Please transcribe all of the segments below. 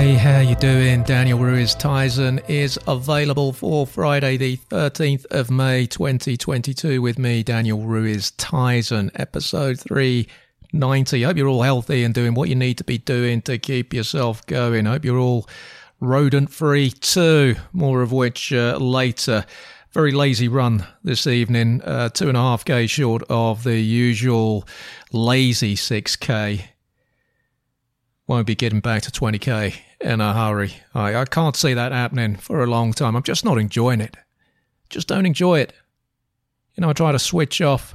Hey, how you doing? Daniel Ruiz Tyson is available for Friday the 13th of May 2022 with me, Daniel Ruiz Tyson, episode 390. Hope you're all healthy and doing what you need to be doing to keep yourself going. I hope you're all rodent free too, more of which uh, later. Very lazy run this evening, uh, two and a half K short of the usual lazy 6K won't be getting back to 20k in a hurry. I, I can't see that happening for a long time. I'm just not enjoying it. Just don't enjoy it. You know, I try to switch off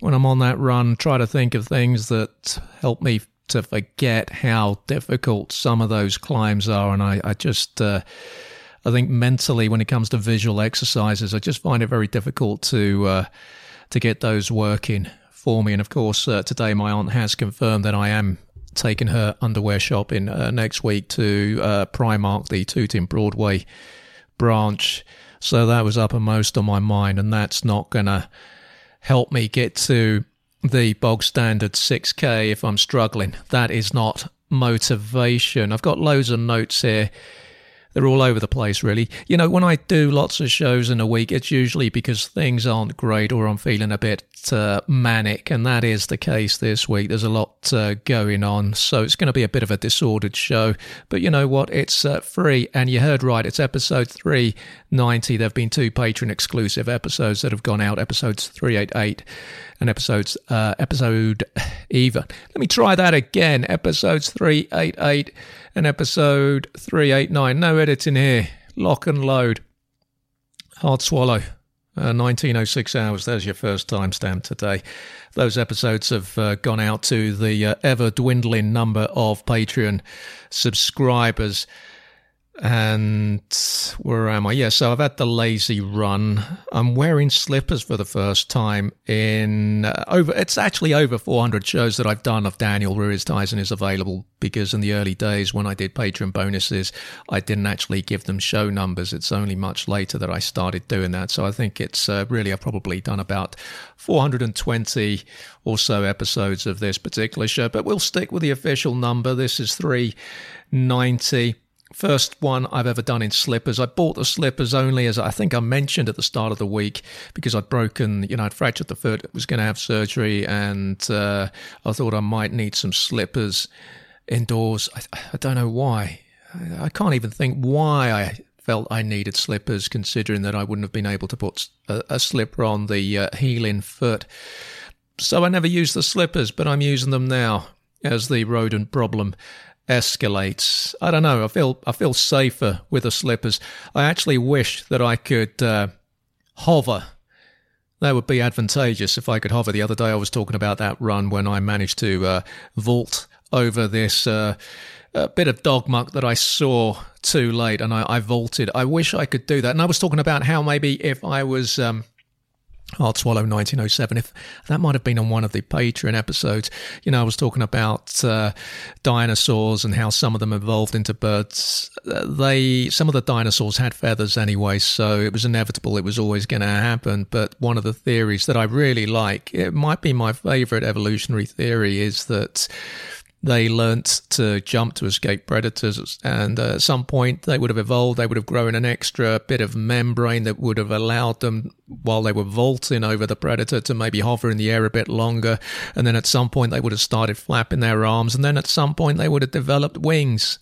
when I'm on that run, try to think of things that help me to forget how difficult some of those climbs are. And I, I just, uh, I think mentally, when it comes to visual exercises, I just find it very difficult to, uh, to get those working for me. And of course, uh, today my aunt has confirmed that I am taking her underwear shopping uh, next week to uh, Primark, the Tooting Broadway branch. So that was uppermost on my mind, and that's not going to help me get to the bog standard 6K if I'm struggling. That is not motivation. I've got loads of notes here they're all over the place, really. You know, when I do lots of shows in a week, it's usually because things aren't great or I'm feeling a bit uh, manic, and that is the case this week. There's a lot uh, going on, so it's going to be a bit of a disordered show. But you know what? It's uh, free, and you heard right. It's episode 390. There have been two patron exclusive episodes that have gone out, episodes 388 and episodes, uh, episode even. Let me try that again. Episodes 388 and episode 389. No editing here. Lock and load. Hard swallow. Uh, 1906 hours. There's your first timestamp today. Those episodes have uh, gone out to the uh, ever dwindling number of Patreon subscribers. And where am I? Yeah, so I've had the lazy run. I'm wearing slippers for the first time in uh, over. It's actually over 400 shows that I've done of Daniel Ruiz Tyson is available because in the early days when I did Patreon bonuses, I didn't actually give them show numbers. It's only much later that I started doing that. So I think it's uh, really I've probably done about 420 or so episodes of this particular show. But we'll stick with the official number. This is 390. First one I've ever done in slippers. I bought the slippers only as I think I mentioned at the start of the week because I'd broken, you know, I'd fractured the foot, was going to have surgery, and uh, I thought I might need some slippers indoors. I, I don't know why. I, can't even think why I felt I needed slippers, considering that I wouldn't have been able to put a, a slipper on the uh, healing foot. So I never used the slippers, but I'm using them now as the rodent problem escalates. I don't know. I feel I feel safer with the slippers. I actually wish that I could uh, hover. That would be advantageous if I could hover. The other day I was talking about that run when I managed to uh, vault over this uh, bit of dog muck that I saw too late, and I, I, vaulted. I wish I could do that. And I was talking about how maybe if I was um, Hard Swallow 1907. If that might have been on one of the Patreon episodes, you know, I was talking about uh, dinosaurs and how some of them evolved into birds. Uh, they some of the dinosaurs had feathers anyway, so it was inevitable. It was always going to happen. But one of the theories that I really like, it might be my favorite evolutionary theory, is that they learnt to jump to escape predators. And uh, at some point, they would have evolved. They would have grown an extra bit of membrane that would have allowed them, while they were vaulting over the predator, to maybe hover in the air a bit longer. And then at some point, they would have started flapping their arms. And then at some point, they would have developed wings.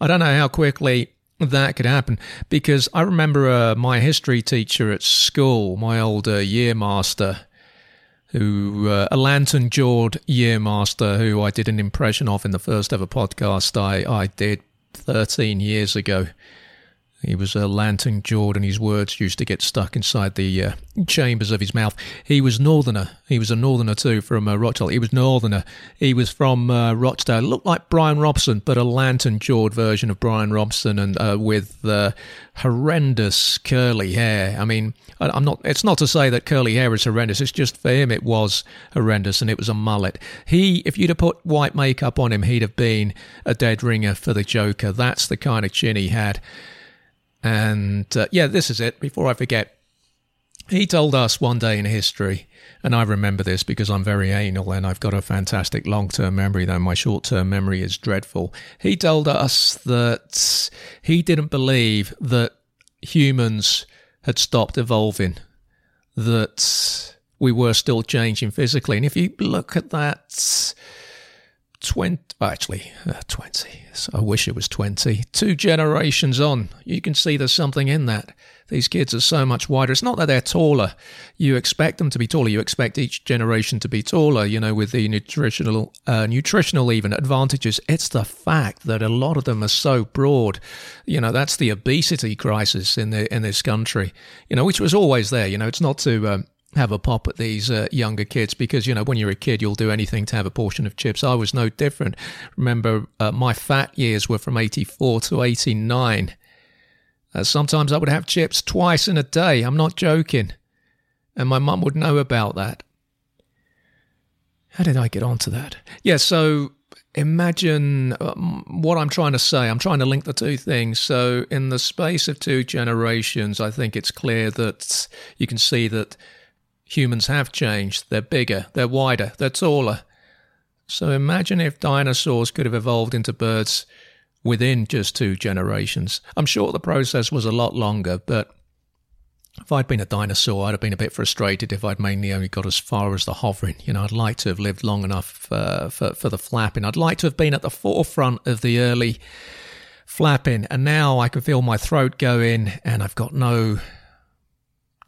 I don't know how quickly that could happen because I remember uh, my history teacher at school, my old uh, year master who uh, a lantern jawed yearmaster who I did an impression of in the first ever podcast I, I did 13 years ago. He was a lantern jawed, and his words used to get stuck inside the uh, chambers of his mouth. He was northerner. He was a northerner too from uh, Rochdale. He was northerner. He was from uh, Rochdale. Looked like Brian Robson, but a lantern jawed version of Brian Robson, and uh, with uh, horrendous curly hair. I mean, I'm not. It's not to say that curly hair is horrendous. It's just for him, it was horrendous, and it was a mullet. He, if you'd have put white makeup on him, he'd have been a dead ringer for the Joker. That's the kind of chin he had. And uh, yeah, this is it. Before I forget, he told us one day in history, and I remember this because I'm very anal and I've got a fantastic long term memory, though my short term memory is dreadful. He told us that he didn't believe that humans had stopped evolving, that we were still changing physically. And if you look at that 20, actually, uh, 20, I wish it was 20, two generations on, you can see there's something in that. These kids are so much wider. It's not that they're taller. You expect them to be taller. You expect each generation to be taller, you know, with the nutritional, uh, nutritional even advantages. It's the fact that a lot of them are so broad. You know, that's the obesity crisis in the, in this country, you know, which was always there. You know, it's not to, um, have a pop at these uh, younger kids because you know when you're a kid you'll do anything to have a portion of chips. I was no different. Remember uh, my fat years were from 84 to 89 uh, sometimes i would have chips twice in a day. I'm not joking. And my mum would know about that. How did i get onto that? Yeah so imagine um, what i'm trying to say. I'm trying to link the two things. So in the space of two generations i think it's clear that you can see that humans have changed. They're bigger, they're wider, they're taller. So imagine if dinosaurs could have evolved into birds within just two generations. I'm sure the process was a lot longer, but if I'd been a dinosaur, I'd have been a bit frustrated if I'd mainly only got as far as the hovering. You know, I'd like to have lived long enough uh, for, for the flapping. I'd like to have been at the forefront of the early flapping. And now I can feel my throat go in and I've got no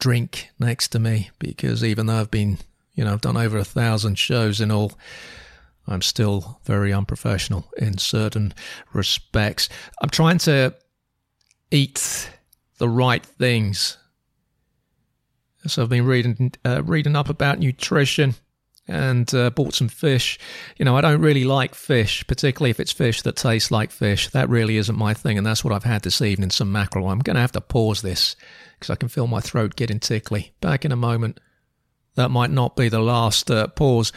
drink next to me because even though I've been, you know, I've done over a thousand shows in all, I'm still very unprofessional in certain respects. I'm trying to eat the right things. So I've been reading uh, reading up about nutrition and uh, bought some fish. You know, I don't really like fish, particularly if it's fish that tastes like fish. That really isn't my thing, and that's what I've had this evening some mackerel. I'm going to have to pause this because I can feel my throat getting tickly. Back in a moment. That might not be the last uh, pause.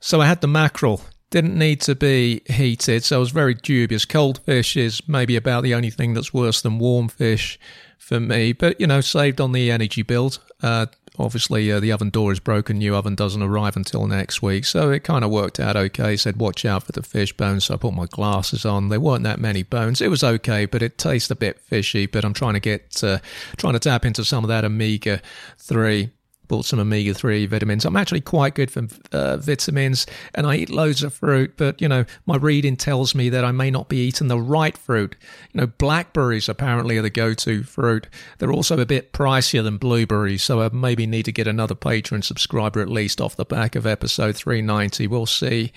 So I had the mackerel. Didn't need to be heated, so I was very dubious. Cold fish is maybe about the only thing that's worse than warm fish for me, but you know, saved on the energy bill. Uh, obviously, uh, the oven door is broken, new oven doesn't arrive until next week, so it kind of worked out okay. Said, watch out for the fish bones, so I put my glasses on. There weren't that many bones. It was okay, but it tastes a bit fishy. But I'm trying to get, uh, trying to tap into some of that omega 3 bought some omega 3 vitamins. I'm actually quite good for uh, vitamins and I eat loads of fruit, but you know, my reading tells me that I may not be eating the right fruit. You know, blackberries apparently are the go to fruit. They're also a bit pricier than blueberries, so I maybe need to get another Patreon subscriber at least off the back of episode 390. We'll see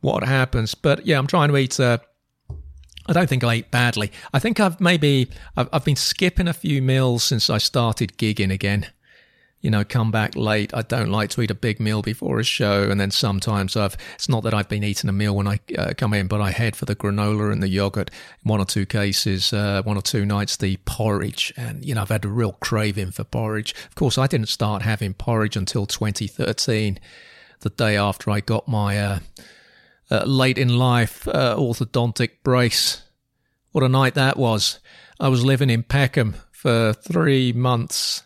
what happens. But yeah, I'm trying to eat. Uh, I don't think I ate badly. I think I've maybe I've, I've been skipping a few meals since I started gigging again you know, come back late. I don't like to eat a big meal before a show. And then sometimes I've, it's not that I've been eating a meal when I uh, come in, but I head for the granola and the yogurt. In one or two cases, uh, one or two nights, the porridge. And, you know, I've had a real craving for porridge. Of course, I didn't start having porridge until 2013, the day after I got my, uh, uh late in life uh, orthodontic brace. What a night that was. I was living in Peckham for three months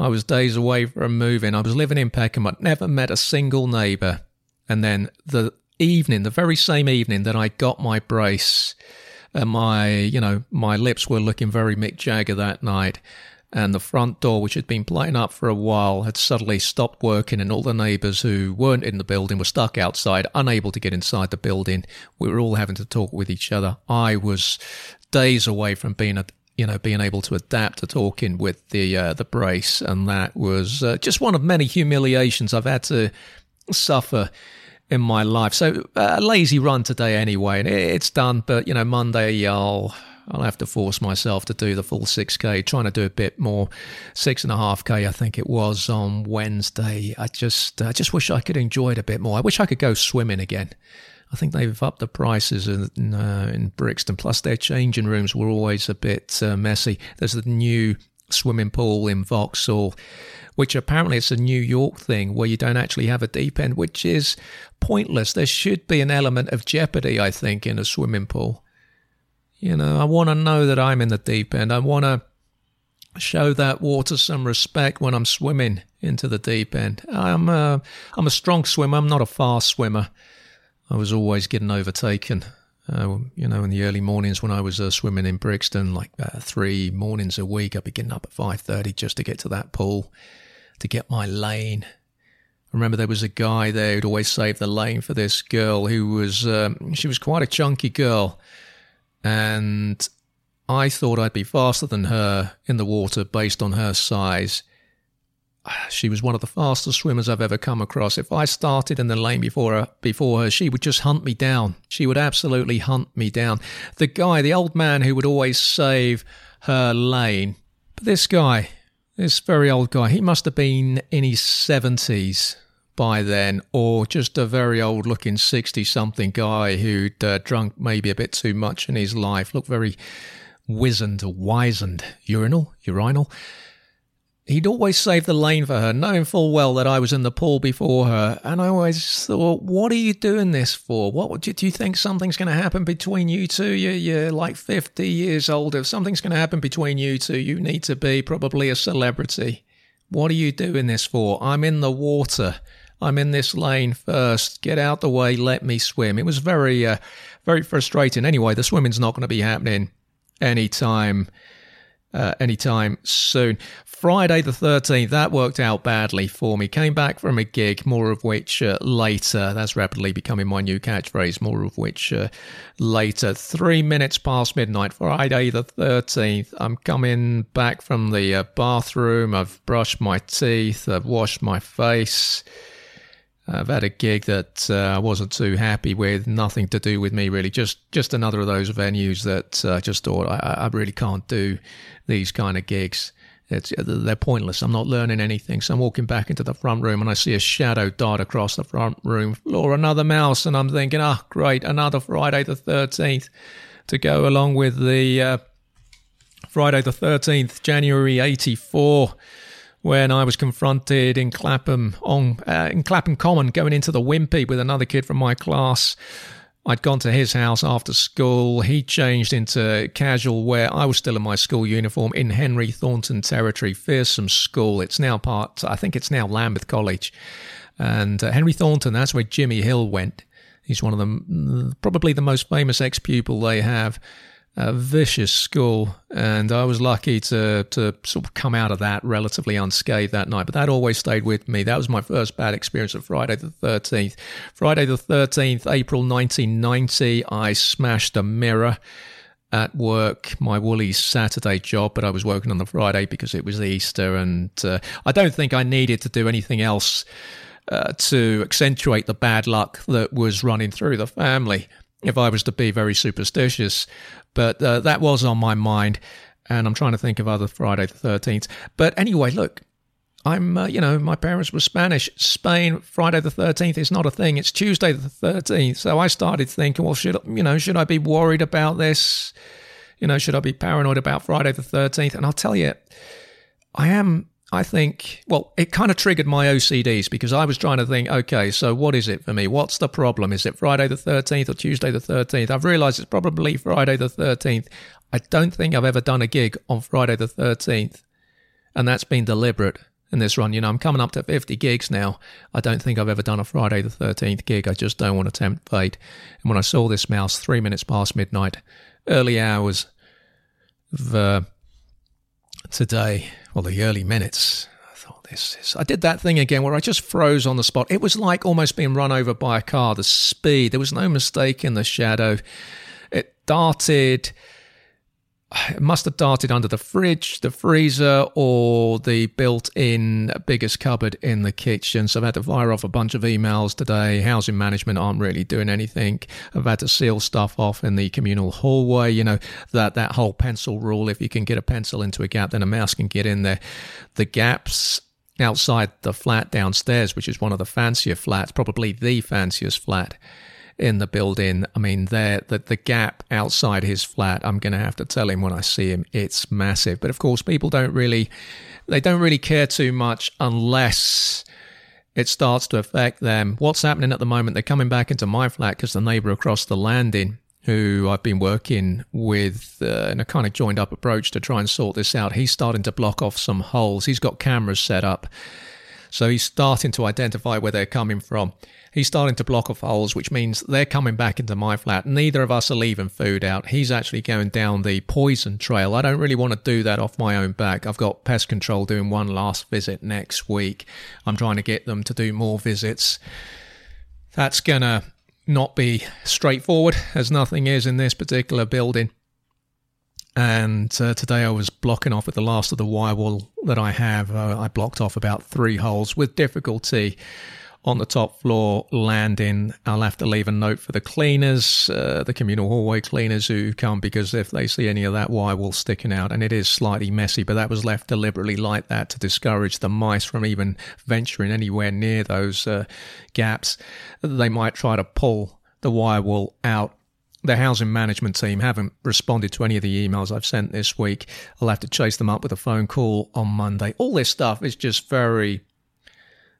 I was days away from moving. I was living in Peckham. I'd never met a single neighbour. And then the evening, the very same evening that I got my brace, and uh, my, you know, my lips were looking very Mick Jagger that night. And the front door, which had been playing up for a while, had suddenly stopped working, and all the neighbours who weren't in the building were stuck outside, unable to get inside the building. We were all having to talk with each other. I was days away from being a, you know, being able to adapt to talking with the uh, the brace, and that was uh, just one of many humiliations I've had to suffer in my life. So uh, a lazy run today anyway, and it's done. But you know, Monday I'll I'll have to force myself to do the full 6K, trying to do a bit more. Six and a half K, I think it was on Wednesday. I just, I just wish I could enjoy it a bit more. I wish I could go swimming again. I think they've upped the prices in, uh, in Brixton. Plus, their changing rooms were always a bit uh, messy. There's the new swimming pool in Vauxhall, which apparently it's a New York thing where you don't actually have a deep end, which is pointless. There should be an element of jeopardy, I think, in a swimming pool. You know, I want to know that I'm in the deep end. I want to show that water some respect when I'm swimming into the deep end. I'm a, I'm a strong swimmer. I'm not a fast swimmer. I was always getting overtaken. Uh, you know, in the early mornings when I was uh, swimming in Brixton, like uh, three mornings a week, I'd be getting up at five thirty just to get to that pool, to get my lane. I remember there was a guy there who'd always save the lane for this girl who was um, she was quite a chunky girl, and I thought I'd be faster than her in the water based on her size. She was one of the fastest swimmers I've ever come across. If I started in the lane before her, before her, she would just hunt me down. She would absolutely hunt me down. The guy, the old man who would always save her lane, but this guy, this very old guy, he must have been in his seventies by then, or just a very old looking 60 something guy who'd uh, drunk maybe a bit too much in his life, looked very wizened, wizened, urinal, urinal he'd always save the lane for her, knowing full well that I was in the pool before her. And I always thought, what are you doing this for? What do you think something's going to happen between you two? You're, you're like 50 years old. If something's going to happen between you two, you need to be probably a celebrity. What are you doing this for? I'm in the water. I'm in this lane first. Get out the way. Let me swim. It was very, uh, very frustrating. Anyway, the swimming's not going to be happening anytime uh, anytime soon. Friday the 13th, that worked out badly for me. Came back from a gig, more of which uh, later. That's rapidly becoming my new catchphrase, more of which uh, later. Three minutes past midnight, Friday the 13th. I'm coming back from the uh, bathroom. I've brushed my teeth, I've washed my face. I've had a gig that uh, I wasn't too happy with, nothing to do with me really. Just just another of those venues that I uh, just thought I, I really can't do these kind of gigs. It's, they're pointless. I'm not learning anything. So I'm walking back into the front room and I see a shadow dart across the front room floor, another mouse, and I'm thinking, ah, oh, great, another Friday the 13th to go along with the uh, Friday the 13th, January 84 when I was confronted in Clapham on uh, in Clapham Common going into the Wimpy with another kid from my class. I'd gone to his house after school. He changed into casual wear. I was still in my school uniform in Henry Thornton territory, fearsome school. It's now part, I think it's now Lambeth College. And uh, Henry Thornton, that's where Jimmy Hill went. He's one of them, probably the most famous ex pupil they have a vicious school, and I was lucky to to sort of come out of that relatively unscathed that night. But that always stayed with me. That was my first bad experience of Friday the thirteenth. Friday the thirteenth, April nineteen ninety. I smashed a mirror at work, my Woolies Saturday job, but I was working on the Friday because it was Easter, and uh, I don't think I needed to do anything else. Uh, to accentuate the bad luck that was running through the family if I was to be very superstitious. But uh, that was on my mind, and I'm trying to think of other Friday the 13th. But anyway, look, I'm, uh, you know, my parents were Spanish. Spain, Friday the 13th is not a thing. It's Tuesday the 13th. So I started thinking, well, should, you know, should I be worried about this? You know, should I be paranoid about Friday the 13th? And I'll tell you, I am I think, well, it kind of triggered my OCDs because I was trying to think, okay, so what is it for me? What's the problem? Is it Friday the 13th or Tuesday the 13th? I've realized it's probably Friday the 13th. I don't think I've ever done a gig on Friday the 13th. And that's been deliberate in this run. You know, I'm coming up to 50 gigs now. I don't think I've ever done a Friday the 13th gig. I just don't want to tempt fate. And when I saw this mouse three minutes past midnight, early hours of uh, today, well, the early minutes. I thought this is. I did that thing again where I just froze on the spot. It was like almost being run over by a car. The speed, there was no mistake in the shadow. It darted it must have darted under the fridge, the freezer, or the built in biggest cupboard in the kitchen. So I've had to fire off a bunch of emails today. Housing management aren't really doing anything. I've had to seal stuff off in the communal hallway. You know, that, that whole pencil rule if you can get a pencil into a gap, then a mouse can get in there. The gaps outside the flat downstairs, which is one of the fancier flats, probably the fanciest flat in the building. I mean, there the the gap outside his flat. I'm going to have to tell him when I see him. It's massive. But of course, people don't really they don't really care too much unless it starts to affect them. What's happening at the moment? They're coming back into my flat because the neighbour across the landing, who I've been working with uh, in a kind of joined up approach to try and sort this out, he's starting to block off some holes. He's got cameras set up. So he's starting to identify where they're coming from. He's starting to block off holes, which means they're coming back into my flat. Neither of us are leaving food out. He's actually going down the poison trail. I don't really want to do that off my own back. I've got pest control doing one last visit next week. I'm trying to get them to do more visits. That's going to not be straightforward, as nothing is in this particular building. And uh, today I was blocking off at the last of the wire wall that I have. Uh, I blocked off about three holes with difficulty on the top floor landing. I'll have to leave a note for the cleaners, uh, the communal hallway cleaners who come because if they see any of that wire wool sticking out, and it is slightly messy, but that was left deliberately like that to discourage the mice from even venturing anywhere near those uh, gaps. They might try to pull the wire wool out the housing management team haven't responded to any of the emails I've sent this week. I'll have to chase them up with a phone call on Monday. All this stuff is just very,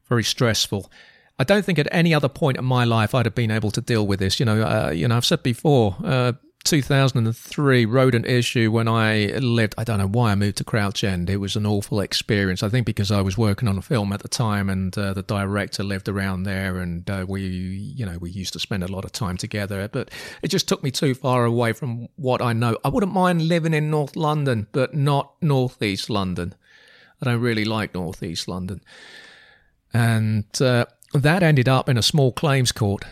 very stressful. I don't think at any other point in my life I'd have been able to deal with this. You know, uh, you know, I've said before, uh, 2003 rodent issue when I lived. I don't know why I moved to Crouch End. It was an awful experience. I think because I was working on a film at the time, and uh, the director lived around there, and uh, we, you know, we used to spend a lot of time together. But it just took me too far away from what I know. I wouldn't mind living in North London, but not Northeast London. I don't really like Northeast London, and uh, that ended up in a small claims court.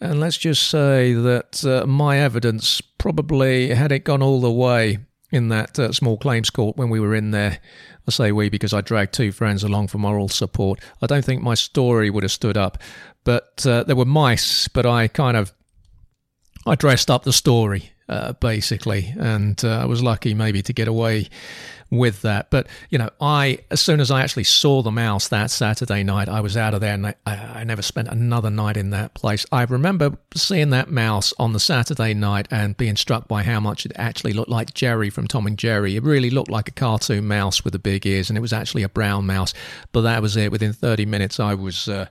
And let's just say that uh, my evidence probably, had it gone all the way in that uh, small claims court when we were in there, I say we because I dragged two friends along for moral support. I don't think my story would have stood up. But uh, there were mice, but I kind of I dressed up the story uh, basically, and uh, I was lucky maybe to get away with that. But you know, I as soon as I actually saw the mouse that Saturday night, I was out of there, and I, I, never spent another night in that place. I remember seeing that mouse on the Saturday night and being struck by how much it actually looked like Jerry from Tom and Jerry. It really looked like a cartoon mouse with the big ears, and it was actually a brown mouse. But that was it. Within thirty minutes, I was uh,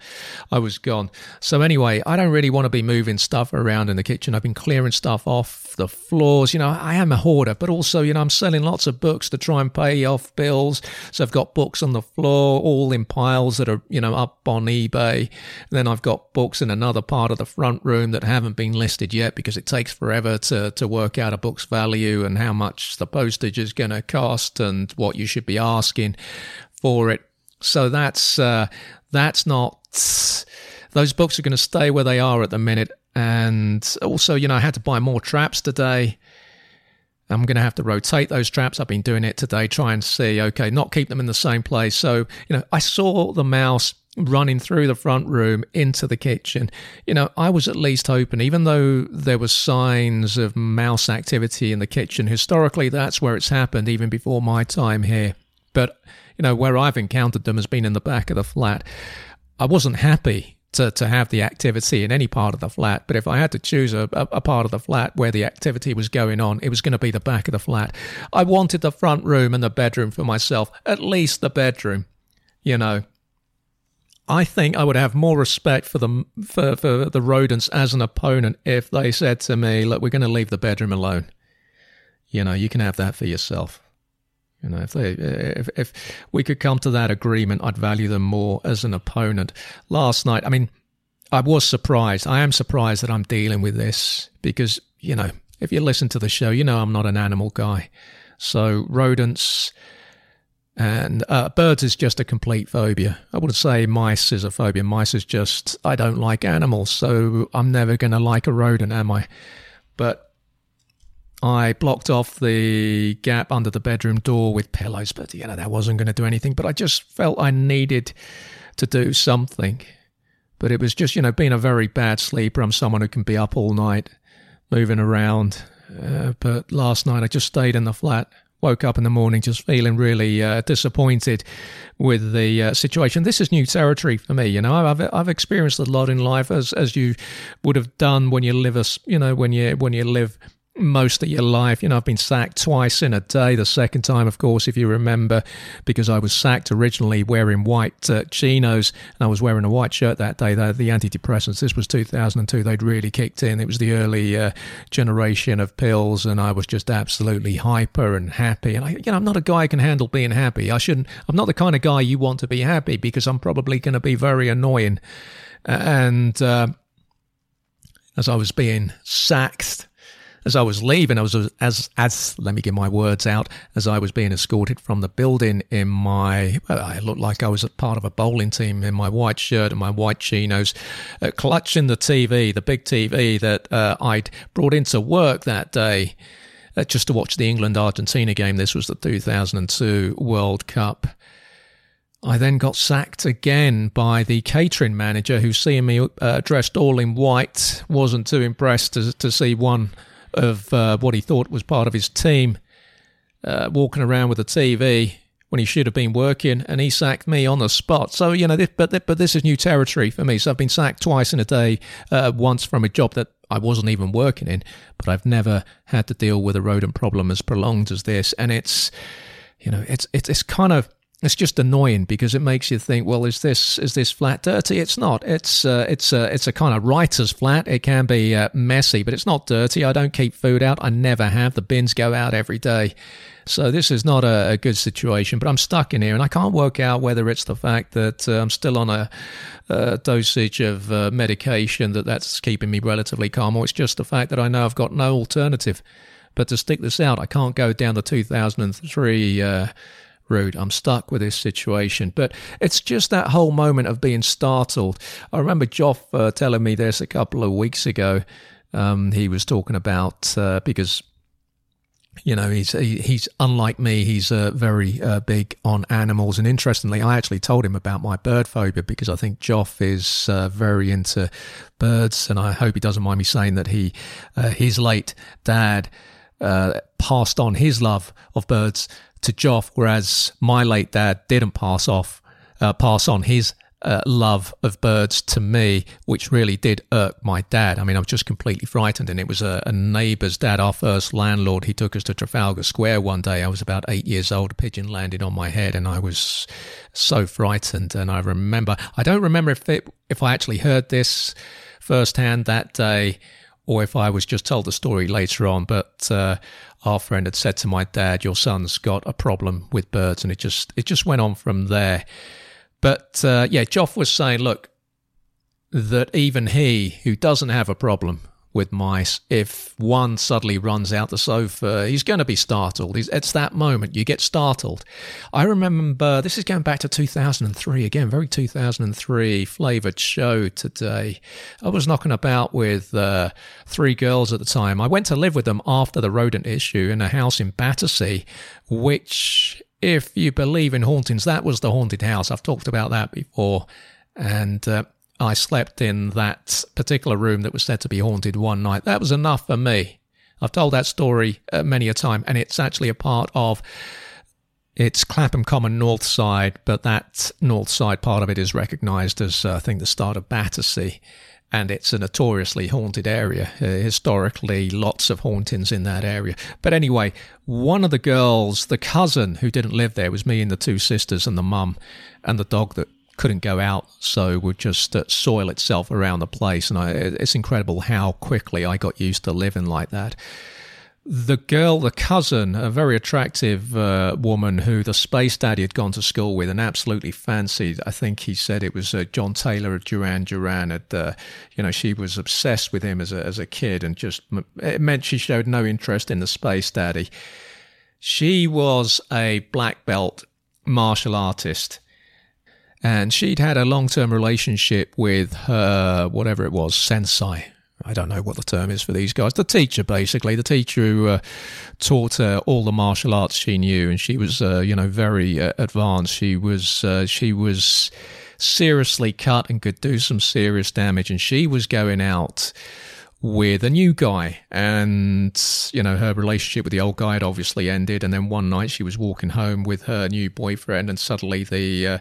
I was gone. So anyway, I don't really want to be moving stuff around in the kitchen. I've been clearing stuff off the floors. You know, I am a hoarder, but also you know I'm selling lots of books to try and pay off bills. So I've got books on the floor, all in piles that are, you know, up on eBay. then I've got books in another part of the front room that haven't been listed yet because it takes forever to, to work out a book's value and how much the postage is going to cost and what you should be asking for it. So that's, uh, that's not, those books are going to stay where they are at the minute. And also, you know, I had to buy more traps today I'm going to have to rotate those traps. I've been doing it today, try and see, okay, not keep them in the same place. So, you know, I saw the mouse running through the front room into the kitchen. You know, I was at least hoping, even though there were signs of mouse activity in the kitchen, historically, that's where it's happened, even before my time here. But, you know, where I've encountered them has been in the back of the flat. I wasn't happy to, to have the activity in any part of the flat. But if I had to choose a, a, a, part of the flat where the activity was going on, it was going to be the back of the flat. I wanted the front room and the bedroom for myself, at least the bedroom, you know. I think I would have more respect for the for, for the rodents as an opponent if they said to me, "Look, we're going to leave the bedroom alone. You know, you can have that for yourself." You know, if they if if we could come to that agreement, I'd value them more as an opponent. Last night, I mean, I was surprised. I am surprised that I'm dealing with this because you know, if you listen to the show, you know I'm not an animal guy. So rodents and uh, birds is just a complete phobia. I wouldn't say mice is a phobia. Mice is just I don't like animals, so I'm never going to like a rodent, am I? But I blocked off the gap under the bedroom door with pillows, but you know that wasn't going to do anything. But I just felt I needed to do something. But it was just you know being a very bad sleeper. I'm someone who can be up all night, moving around. Uh, but last night I just stayed in the flat. Woke up in the morning just feeling really uh, disappointed with the uh, situation. This is new territory for me. You know, I've I've experienced a lot in life, as as you would have done when you live a you know when you when you live most of your life. You know, I've been sacked twice in a day. The second time, of course, if you remember, because I was sacked originally wearing white uh, chinos and I was wearing a white shirt that day. The, the antidepressants, this was 2002, they'd really kicked in. It was the early uh, generation of pills and I was just absolutely hyper and happy. And I, you know, I'm not a guy who can handle being happy. I shouldn't, I'm not the kind of guy you want to be happy because I'm probably going to be very annoying. And, uh, as I was being sacked as I was leaving, I was as as let me get my words out. As I was being escorted from the building in my, I looked like I was a part of a bowling team in my white shirt and my white chinos, uh, clutching the TV, the big TV that uh, I'd brought into work that day. Uh, just to watch the England Argentina game. This was the 2002 World Cup. I then got sacked again by the catering manager who, seeing me uh, dressed all in white, wasn't too impressed to, to see one of uh, what he thought was part of his team uh, walking around with a TV when he should have been working, and he sacked me on the spot. So you know, this, but but this is new territory for me. So I've been sacked twice in a day. Uh, once from a job that I wasn't even working in, but I've never had to deal with a rodent problem as prolonged as this, and it's you know, it's it's it's kind of it's just annoying because it makes you think, well, is this is this flat dirty? It's not. It's uh, it's a it's a kind of writer's flat. It can be uh, messy, but it's not dirty. I don't keep food out. I never have. The bins go out every day, so this is not a, a good situation. But I'm stuck in here, and I can't work out whether it's the fact that uh, I'm still on a, a dosage of uh, medication that that's keeping me relatively calm, or it's just the fact that I know I've got no alternative but to stick this out. I can't go down the 2003 route. I'm stuck with this situation. But it's just that whole moment of being startled. I remember Joff uh, telling me this a couple of weeks ago. Um, he was talking about uh, because you know he's he, he's unlike me he's uh, very uh, big on animals and interestingly i actually told him about my bird phobia because i think joff is uh, very into birds and i hope he doesn't mind me saying that he uh, his late dad uh, passed on his love of birds to Joff, whereas my late dad didn't pass off, uh, pass on his uh, love of birds to me, which really did irk my dad. I mean, I was just completely frightened. And it was a, a, neighbour's dad, our first landlord. He took us to Trafalgar Square one day. I was about eight years old. A pigeon landed on my head, and I was so frightened. And I remember, I don't remember if it, if I actually heard this firsthand that day or if I was just told the story later on. But uh, our friend had said to my dad, "Your son's got a problem with birds," and it just it just went on from there. But uh, yeah, Joff was saying, look, that even he who doesn't have a problem with mice. If one suddenly runs out the sofa, he's going to be startled. It's that moment you get startled. I remember this is going back to 2003 again, very 2003 flavored show today. I was knocking about with uh, three girls at the time. I went to live with them after the rodent issue in a house in Battersea, which, if you believe in hauntings, that was the haunted house. I've talked about that before. And uh, I slept in that particular room that was said to be haunted one night. That was enough for me. I've told that story uh, many a time, and it's actually a part of it's Clapham Common North Side, but that North Side part of it is recognised as, uh, I think, the start of Battersea, and it's a notoriously haunted area. Uh, historically, lots of hauntings in that area. But anyway, one of the girls, the cousin who didn't live there, was me and the two sisters and the mum and the dog that couldn't go out, so would just uh, soil itself around the place. And I, it's incredible how quickly I got used to living like that. The girl, the cousin, a very attractive uh, woman who the space daddy had gone to school with and absolutely fancied. I think he said it was uh, John Taylor of Duran Duran. Had, uh, you know, she was obsessed with him as a, as a kid and just it meant she showed no interest in the space daddy. She was a black belt martial artist and she'd had a long term relationship with her, whatever it was, sensei, I don't know what the term is for these guys. The teacher, basically, the teacher who uh, taught her all the martial arts she knew, and she was, uh, you know, very uh, advanced. She was, uh, she was seriously cut and could do some serious damage, and she was going out with a new guy. And you know her relationship with the old guy had obviously ended. And then one night she was walking home with her new boyfriend and suddenly the uh,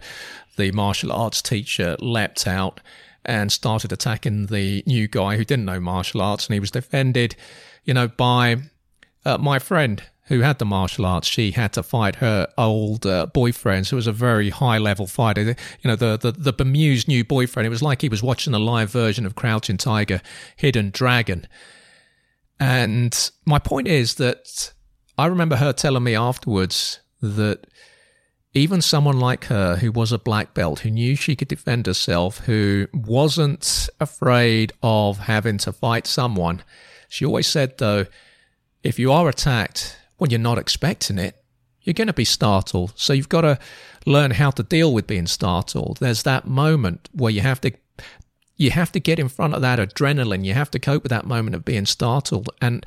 the martial arts teacher leapt out and started attacking the new guy who didn't know martial arts. And he was defended you know by uh, my friend who had the martial arts, she had to fight her old uh, boyfriend, who was a very high level fighter. You know, the, the, the bemused new boyfriend, it was like he was watching a live version of Crouching Tiger, Hidden Dragon. And my point is that I remember her telling me afterwards that even someone like her, who was a black belt, who knew she could defend herself, who wasn't afraid of having to fight someone, she always said, though, if you are attacked, when you're not expecting it, you're going to be startled. So you've got to learn how to deal with being startled. There's that moment where you have to you have to get in front of that adrenaline. You have to cope with that moment of being startled. And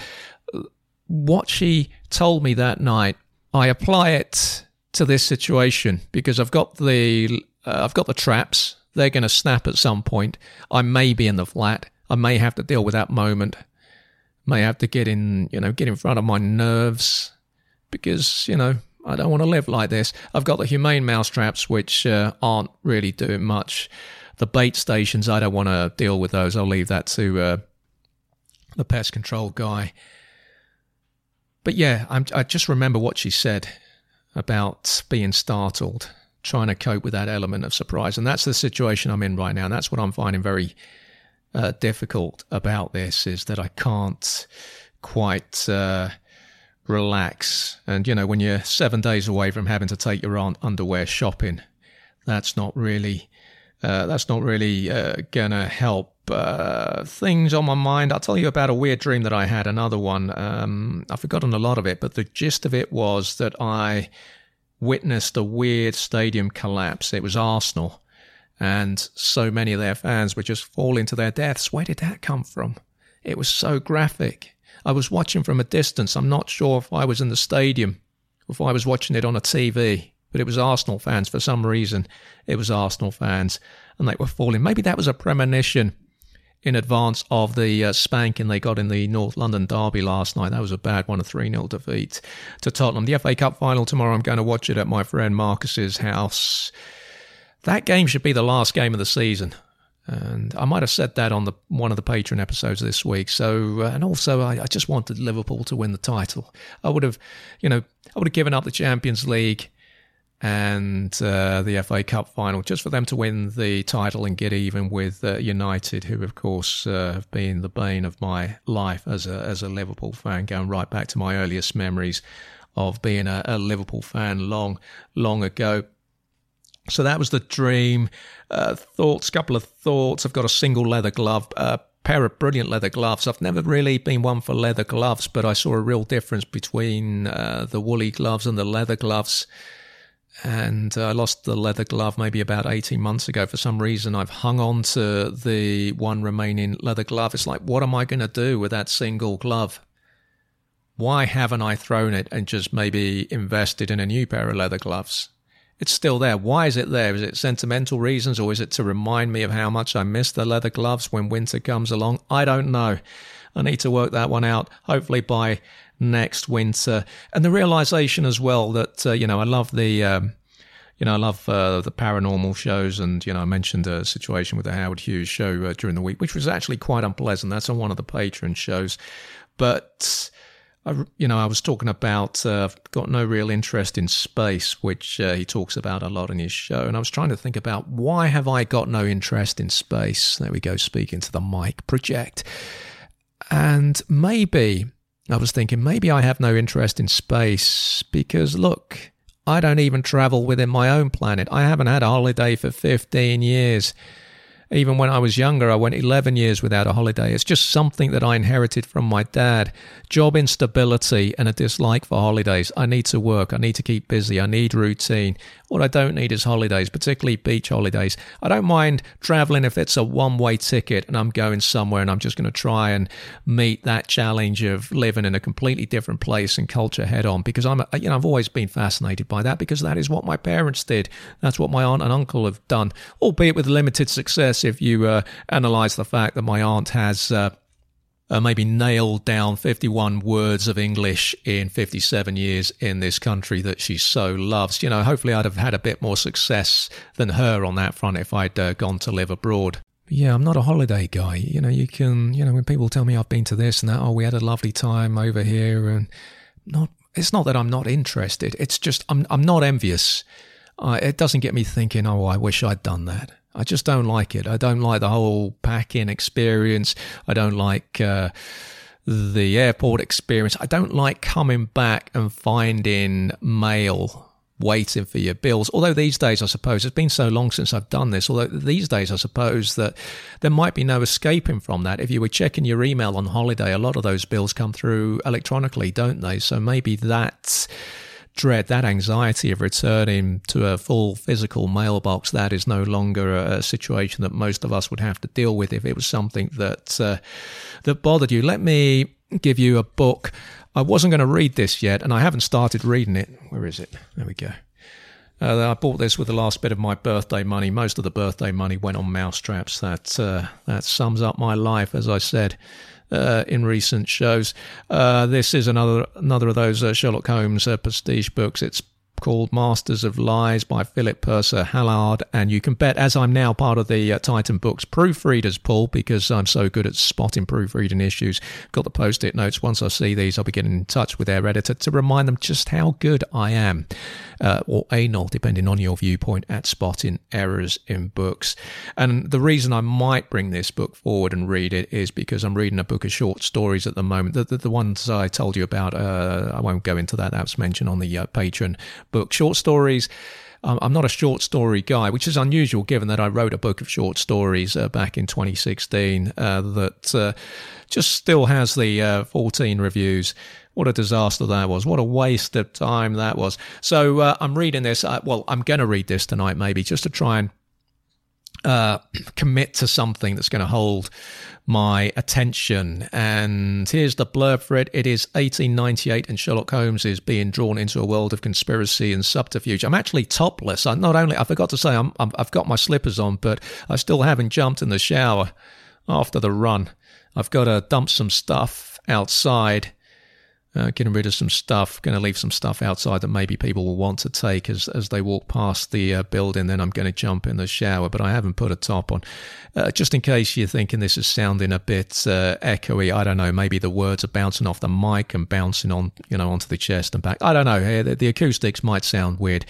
what she told me that night, I apply it to this situation because I've got the uh, I've got the traps. They're going to snap at some point. I may be in the flat. I may have to deal with that moment may have to get in, you know, get in front of my nerves because, you know, I don't want to live like this. I've got the humane mousetraps, which uh, aren't really doing much. The bait stations, I don't want to deal with those. I'll leave that to uh, the pest control guy. But yeah, I'm, I just remember what she said about being startled, trying to cope with that element of surprise. And that's the situation I'm in right now. And that's what I'm finding very uh, difficult about this is that I can't quite uh, relax. And, you know, when you're seven days away from having to take your aunt underwear shopping, that's not really. Uh, that's not really uh, gonna help uh, things on my mind. I'll tell you about a weird dream that I had. Another one. Um, I've forgotten a lot of it, but the gist of it was that I witnessed a weird stadium collapse. It was Arsenal, and so many of their fans were just falling to their deaths. Where did that come from? It was so graphic. I was watching from a distance. I'm not sure if I was in the stadium, if I was watching it on a TV, but it was Arsenal fans for some reason. It was Arsenal fans, and they were falling. Maybe that was a premonition in advance of the uh, spanking they got in the North London derby last night. That was a bad one, a 3 0 defeat to Tottenham. The FA Cup final tomorrow, I'm going to watch it at my friend Marcus's house that game should be the last game of the season. And I might have said that on the one of the Patreon episodes this week. So, uh, and also, I, I, just wanted Liverpool to win the title. I would have, you know, I would have given up the Champions League and uh, the FA Cup final just for them to win the title and get even with uh, United, who, of course, uh, have been the bane of my life as a as a Liverpool fan, going right back to my earliest memories of being a, a Liverpool fan long, long ago. So that was the dream. Uh, thoughts, couple of thoughts. I've got a single leather glove, a pair of brilliant leather gloves. I've never really been one for leather gloves, but I saw a real difference between uh, the woolly gloves and the leather gloves. And uh, I lost the leather glove maybe about 18 months ago. For some reason, I've hung on to the one remaining leather glove. It's like, what am I going to do with that single glove? Why haven't I thrown it and just maybe invested in a new pair of leather gloves? It's still there. Why is it there? Is it sentimental reasons or is it to remind me of how much I miss the leather gloves when winter comes along? I don't know. I need to work that one out, hopefully by next winter. And the realization as well that, uh, you know, I love the. Um, you know, I love uh, the paranormal shows, and you know, I mentioned a situation with the Howard Hughes show uh, during the week, which was actually quite unpleasant. That's on one of the patron shows, but I, you know, I was talking about uh, got no real interest in space, which uh, he talks about a lot in his show, and I was trying to think about why have I got no interest in space? There we go, speaking to the mic project, and maybe I was thinking maybe I have no interest in space because look, I don't even travel within my own planet. I haven't had a holiday for fifteen years. Even when I was younger, I went 11 years without a holiday. It's just something that I inherited from my dad. Job instability and a dislike for holidays. I need to work. I need to keep busy. I need routine. What I don't need is holidays, particularly beach holidays. I don't mind traveling if it's a one way ticket and I'm going somewhere and I'm just going to try and meet that challenge of living in a completely different place and culture head on because I'm, you know, I've always been fascinated by that because that is what my parents did. That's what my aunt and uncle have done, albeit with limited success if you uh, analyze the fact that my aunt has. Uh, uh, maybe nailed down 51 words of English in 57 years in this country that she so loves. You know, hopefully I'd have had a bit more success than her on that front if I'd uh, gone to live abroad. Yeah, I'm not a holiday guy. You know, you can, you know, when people tell me I've been to this and that, oh, we had a lovely time over here, and not, it's not that I'm not interested. It's just I'm, I'm not envious. Uh, it doesn't get me thinking, oh, I wish I'd done that. I just don't like it. I don't like the whole pack-in experience. I don't like uh, the airport experience. I don't like coming back and finding mail waiting for your bills. Although these days, I suppose, it's been so long since I've done this, although these days, I suppose that there might be no escaping from that. If you were checking your email on holiday, a lot of those bills come through electronically, don't they? So maybe that's dread, that anxiety of returning to a full physical mailbox, that is no longer a, situation that most of us would have to deal with if it was something that uh, that bothered you. Let me give you a book. I wasn't going to read this yet, and I haven't started reading it. Where is it? There we go. Uh, I bought this with the last bit of my birthday money. Most of the birthday money went on mousetraps. That uh, that sums up my life, as I said uh, in recent shows. Uh, this is another another of those uh, Sherlock Holmes uh, prestige books. It's called Masters of Lies by Philip Purser Hallard. And you can bet, as I'm now part of the uh, Titan Books proofreaders pool, because I'm so good at spotting proofreading issues, got the post it notes. Once I see these, I'll be getting in touch with their editor to remind them just how good I am, uh, or anal, depending on your viewpoint, at spotting errors in books. And the reason I might bring this book forward and read it is because I'm reading a book of short stories at the moment. The, the, the ones I told you about, uh, I won't go into that. That was mentioned on the uh, Patreon book. Short stories. I'm not a short story guy, which is unusual given that I wrote a book of short stories uh, back in 2016 uh, that uh, just still has the uh, 14 reviews. What a disaster that was. What a waste of time that was. So uh, I'm reading this. Uh, well, I'm going to read this tonight, maybe, just to try and uh, commit to something that's going to hold my attention. And here's the blurb for it. It is 1898, and Sherlock Holmes is being drawn into a world of conspiracy and subterfuge. I'm actually topless. I not only I forgot to say I'm, i have got my slippers on, but I still haven't jumped in the shower after the run. I've got to dump some stuff outside uh, getting rid of some stuff, going to leave some stuff outside that maybe people will want to take as, as they walk past the uh, building. Then I'm going to jump in the shower, but I haven't put a top on. Uh, just in case you're thinking this is sounding a bit uh, echoey, I don't know, maybe the words are bouncing off the mic and bouncing on, you know, onto the chest and back. I don't know. The, the acoustics might sound weird.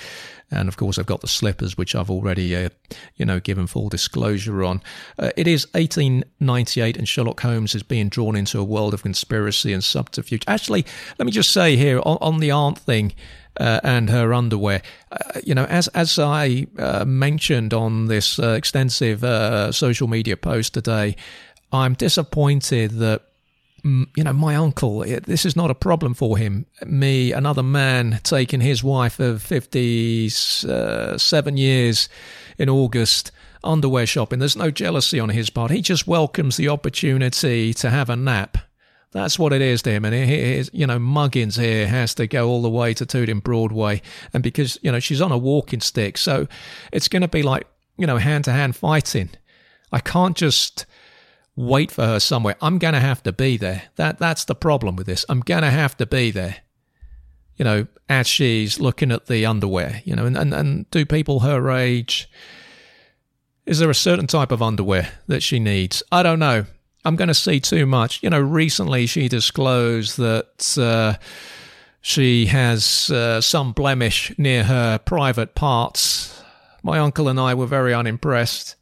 And of course, I've got the slippers, which I've already, uh, you know, given full disclosure on. Uh, it is 1898, and Sherlock Holmes is being drawn into a world of conspiracy and subterfuge. Actually, let me just say here on, on the aunt thing. Uh, and her underwear. Uh, you know, as as I uh, mentioned on this uh, extensive uh, social media post today, I'm disappointed that you know, my uncle, this is not a problem for him. Me, another man, taking his wife of 57 uh, years in August underwear shopping. There's no jealousy on his part. He just welcomes the opportunity to have a nap. That's what it is to him. And his, you know, Muggins here has to go all the way to Tooting Broadway. And because, you know, she's on a walking stick. So it's going to be like, you know, hand to hand fighting. I can't just wait for her somewhere. I'm going to have to be there. That that's the problem with this. I'm going to have to be there. You know, as she's looking at the underwear, you know, and, and, and do people her age, is there a certain type of underwear that she needs? I don't know. I'm going to see too much. You know, recently she disclosed that uh, she has uh, some blemish near her private parts. My uncle and I were very unimpressed.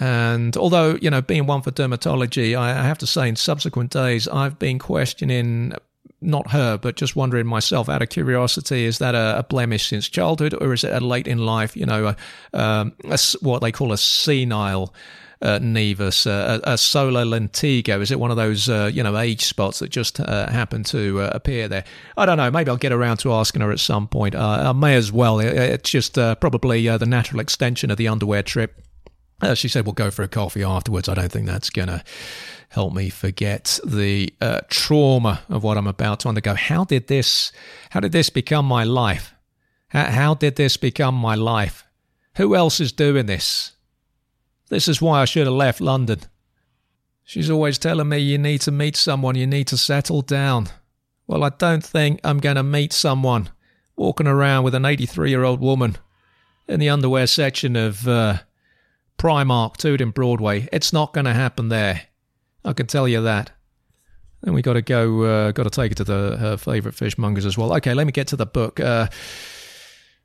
And although, you know, being one for dermatology, I have to say in subsequent days, I've been questioning not her, but just wondering myself out of curiosity, is that a, a blemish since childhood or is it a late in life, you know, a, um, a, what they call a senile uh, nevus, uh, a, solar lentigo? Is it one of those, uh, you know, age spots that just uh, happen to uh, appear there? I don't know. Maybe I'll get around to asking her at some point. Uh, I may as well. It's just probably the natural extension of the underwear trip. She said we'll go for a coffee afterwards. I don't think that's going to help me forget the trauma of what I'm about to undergo. How did this, how did this become my life? How, how did this become my life? Who else is doing this? This is why I should have left London. She's always telling me you need to meet someone, you need to settle down. Well, I don't think I'm going to meet someone walking around with an 83 year old woman in the underwear section of uh, Primark, Tooting Broadway. It's not going to happen there. I can tell you that. Then we got to go, uh, got to take it to the her favourite fishmongers as well. Okay, let me get to the book. Uh,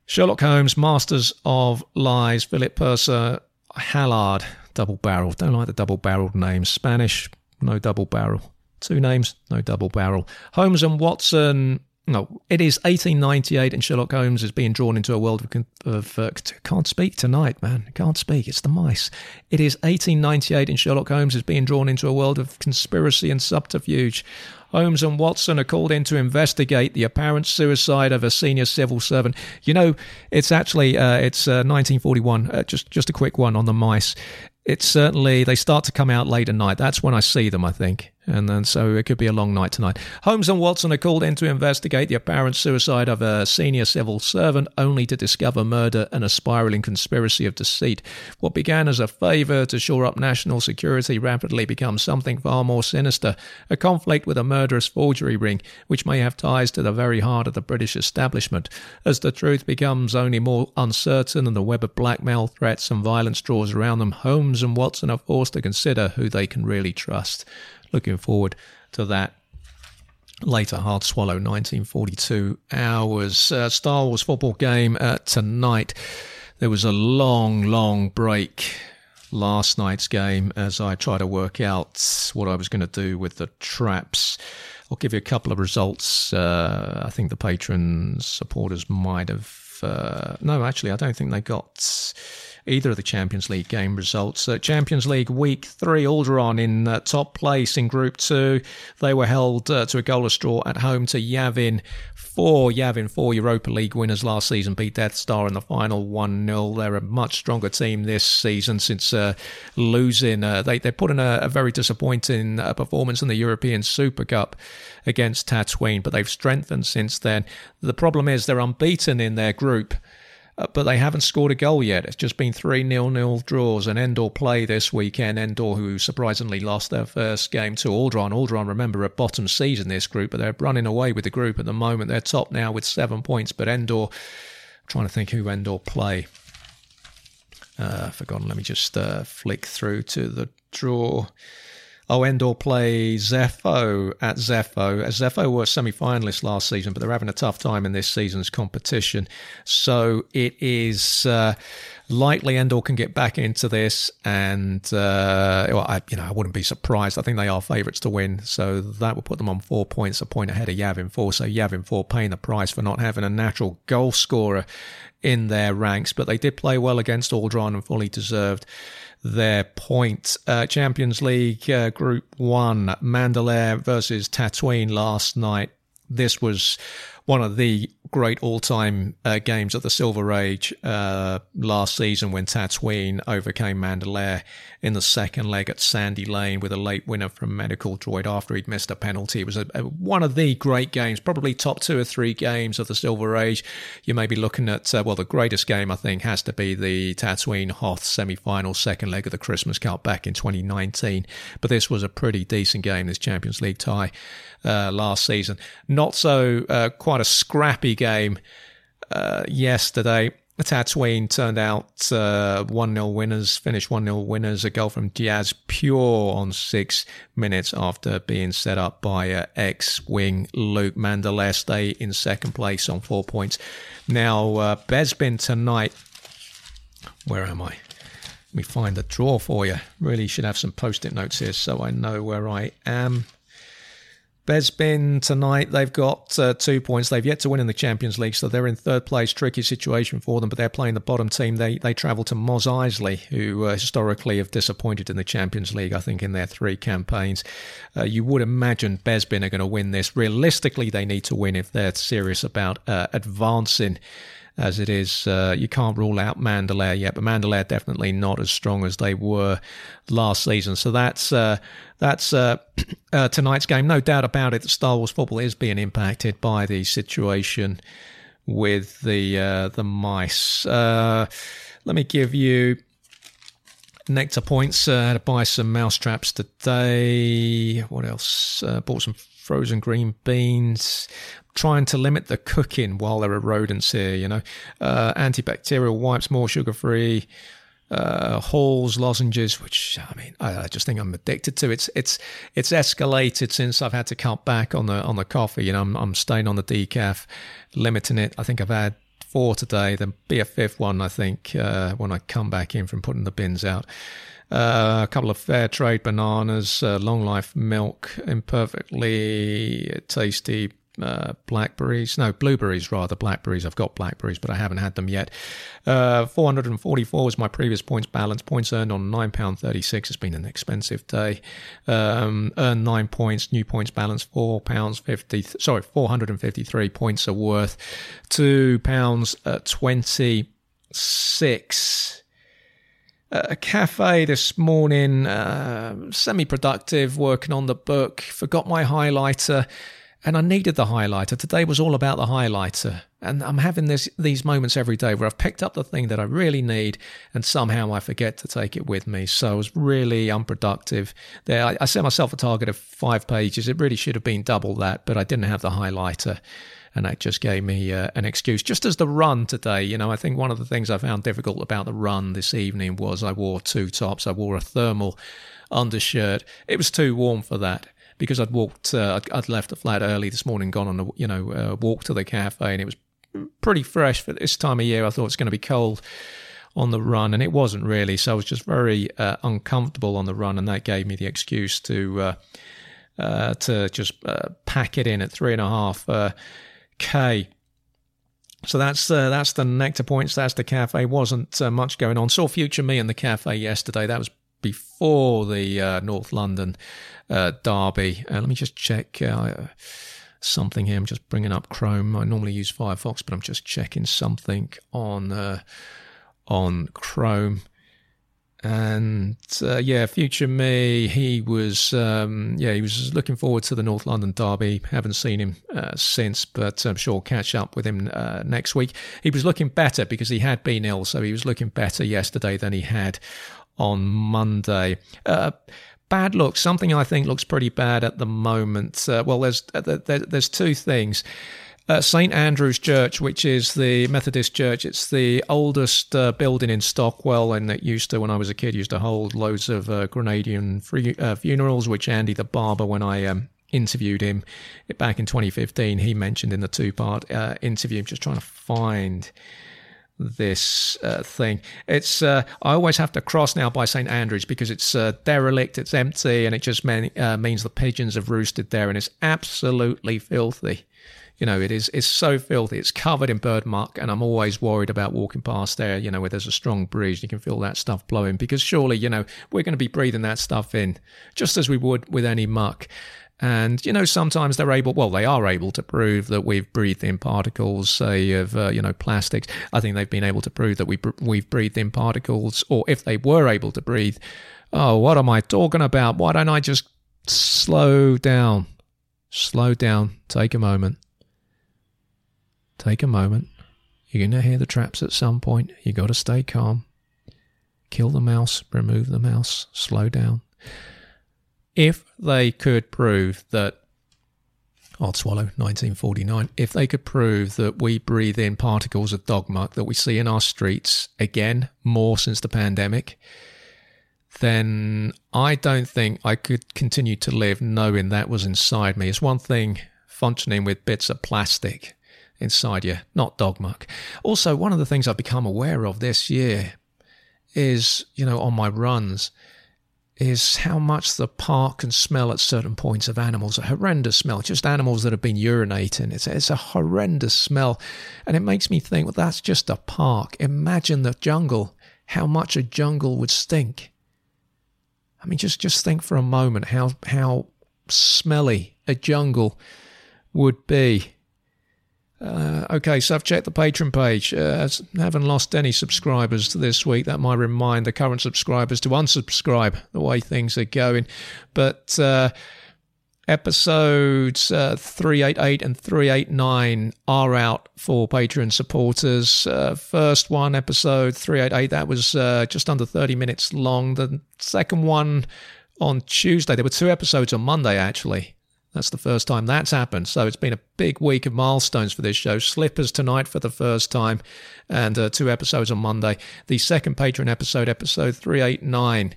Sherlock Holmes, Masters of Lies, Philip Purser, Hallard, double barrel. Don't like the double barreled names. Spanish, no double barrel. Two names, no double barrel. Holmes and Watson. No, it is 1898, and Sherlock Holmes is being drawn into a world of. of uh, can't speak tonight, man. Can't speak. It's the mice. It is 1898, and Sherlock Holmes is being drawn into a world of conspiracy and subterfuge. Holmes and Watson are called in to investigate the apparent suicide of a senior civil servant. You know, it's actually uh, it's uh, 1941. Uh, just just a quick one on the mice. It's certainly they start to come out late at night. That's when I see them. I think and then so it could be a long night tonight. Holmes and Watson are called in to investigate the apparent suicide of a senior civil servant, only to discover murder and a spiraling conspiracy of deceit. What began as a favour to shore up national security rapidly becomes something far more sinister a conflict with a murderous forgery ring, which may have ties to the very heart of the British establishment. As the truth becomes only more uncertain and the web of blackmail, threats, and violence draws around them, Holmes and Watson are forced to consider who they can really trust looking forward to that later. Hard swallow. 1942 hours. Uh, star wars football game uh, tonight. There was a long long break last night's game as i try to work out what i was going to do with the traps. I'll give you a couple of results. Uh, i think the patron supporters might have uh, no actually i don't think they got either of the Champions League game results. Uh, Champions League week three, Alderaan in uh, top place in Group Two. They were held uh, to a goalless draw at home to Yavin. Four Yavin, four Europa League winners last season beat Death Star in the final 1 0. They're a much stronger team this season since uh, losing. Uh, they, they put in a, a very disappointing uh, performance in the European Super Cup against Tatooine, but they've strengthened since then. The problem is they're unbeaten in their group. Uh, but they haven't scored a goal yet. It's just been 3 0 0 draws. And Endor play this weekend. Endor, who surprisingly lost their first game to Alderaan. Alderaan, remember, a bottom seed in this group, but they're running away with the group at the moment. They're top now with seven points, but Endor, I'm trying to think who Endor play. Uh, forgotten. Let me just uh, flick through to the draw. Oh, Endor play Zeffo at Zeffo. Zeffo were semi finalists last season, but they're having a tough time in this season's competition. So it is uh, likely Endor can get back into this, and uh, well, I, you know I wouldn't be surprised. I think they are favourites to win, so that will put them on four points, a point ahead of Yavin Four. So Yavin Four paying the price for not having a natural goal scorer in their ranks, but they did play well against Alderaan and fully deserved their point. Uh, Champions League uh, Group 1, Mandalore versus Tatooine last night. This was one of the great all-time uh, games of the Silver Age uh, last season when Tatooine overcame Mandalore in the second leg at Sandy Lane with a late winner from Medical Droid after he'd missed a penalty. It was a, a, one of the great games, probably top two or three games of the Silver Age. You may be looking at, uh, well, the greatest game I think has to be the Tatooine Hoth semi-final second leg of the Christmas Cup back in 2019. But this was a pretty decent game, this Champions League tie uh, last season. Not so uh, quite a scrappy game uh, yesterday. Tatooine turned out uh, 1 0 winners, finished 1 0 winners. A goal from Diaz Pure on six minutes after being set up by uh, ex wing Luke Mandalore. Stay in second place on four points. Now, uh, Bespin tonight. Where am I? Let me find the draw for you. Really should have some post it notes here so I know where I am. Bespin tonight, they've got uh, two points. They've yet to win in the Champions League, so they're in third place. Tricky situation for them, but they're playing the bottom team. They they travel to Mos Eisley, who uh, historically have disappointed in the Champions League, I think, in their three campaigns. Uh, you would imagine Bespin are going to win this. Realistically, they need to win if they're serious about uh, advancing as it is. Uh, you can't rule out Mandalore yet, but Mandalore definitely not as strong as they were last season. So that's uh, that's uh, uh, tonight's game. No doubt about it. That Star Wars football is being impacted by the situation with the uh, the mice. Uh, let me give you nectar points. Uh, had to buy some mouse traps today. What else? Bought some frozen green beans trying to limit the cooking while there are rodents here, you know. Uh, antibacterial wipes, more sugar free, uh, Halls lozenges, which I mean, I, I, just think I'm addicted to. It's it's it's escalated since I've had to cut back on the on the coffee. You know, I'm, I'm staying on the decaf, limiting it. I think I've had four today. There'll be a fifth one, I think, uh, when I come back in from putting the bins out. Uh, a couple of fair trade bananas, uh, long life milk, imperfectly tasty uh, blackberries, no, blueberries rather, blackberries. I've got blackberries, but I haven't had them yet. Uh, 444 was my previous points balance. Points earned on £9.36. It's been an expensive day. Um, earned nine points, new points balance, £4.50, sorry, 453 points are worth, £2.26. A cafe this morning, uh, semi productive, working on the book, forgot my highlighter and I needed the highlighter. Today was all about the highlighter. And I'm having this these moments every day where I've picked up the thing that I really need and somehow I forget to take it with me. So I was really unproductive. There I, I set myself a target of five pages. It really should have been double that, but I didn't have the highlighter. And that just gave me uh, an excuse. Just as the run today, you know, I think one of the things I found difficult about the run this evening was I wore two tops. I wore a thermal undershirt. It was too warm for that because I'd walked, uh, I'd, I'd, left the flat early this morning, gone on a you know uh, walk to the cafe, and it was pretty fresh for this time of year. I thought it's going to be cold on the run, and it wasn't really. So I was just very uh, uncomfortable on the run, and that gave me the excuse to uh, uh, to just uh, pack it in at three and a half k. So that's uh, that's the nectar points. That's the cafe. Wasn't uh, much going on. Saw Future Me in the cafe yesterday. That was before the uh, North London uh, derby. Uh, let me just check uh, something here. I'm just bringing up Chrome. I normally use Firefox, but I'm just checking something on on Chrome. And uh, yeah, future me, he was um, yeah he was looking forward to the North London derby. Haven't seen him since, but I'm sure I'll catch up with him next week. He was looking better because he had been ill, so he was looking better yesterday than he had on Monday. Uh, bad look. something I think looks pretty bad at the moment. Uh, well, there's uh, there, there's two things. Uh, St Andrew's Church, which is the Methodist church, it's the oldest uh, building in Stockwell, and it used to, when I was a kid, used to hold loads of uh, Grenadian free, uh, funerals. Which Andy the barber, when I um, interviewed him back in 2015, he mentioned in the two-part interview. I'm just trying to find this uh, thing. It's uh, I always have to cross now by St Andrews because it's uh, derelict, it's empty, and it just mean, uh, means the pigeons have roosted there, and it's absolutely filthy. You know, it is it's so filthy. It's covered in bird muck, and I'm always worried about walking past there. You know, where there's a strong breeze, you can feel that stuff blowing because surely, you know, we're going to be breathing that stuff in just as we would with any muck. And, you know, sometimes they're able, well, they are able to prove that we've breathed in particles, say, of, uh, you know, plastics. I think they've been able to prove that we, we've breathed in particles, or if they were able to breathe, oh, what am I talking about? Why don't I just slow down? Slow down. Take a moment. Take a moment. You're going to hear the traps at some point. you got to stay calm. Kill the mouse, remove the mouse, slow down if they could prove that I'd swallow 1949. If they could prove that we breathe in particles of dog muck that we see in our streets again more since the pandemic, then I don't think I could continue to live knowing that was inside me. It's one thing functioning with bits of plastic inside you, not dog muck. Also, one of the things I've become aware of this year is, you know, on my runs, is how much the park can smell at certain points of animals. A horrendous smell, just animals that have been urinating. It's, it's a horrendous smell. And it makes me think, well, that's just a park. Imagine the jungle, how much a jungle would stink. I mean, just, just think for a moment how, how smelly a jungle would be. Uh, okay, so I've checked the Patreon page. Uh, haven't lost any subscribers this week. That might remind the current subscribers to unsubscribe the way things are going. But uh, episodes uh, 388 and 389 are out for Patreon supporters. Uh, first one, episode 388, that was uh, just under 30 minutes long. The second one on Tuesday, there were two episodes on Monday actually. That's the first time that's happened. So it's been a big week of milestones for this show. Slippers tonight for the first time, and uh, two episodes on Monday. The second Patreon episode, episode 389.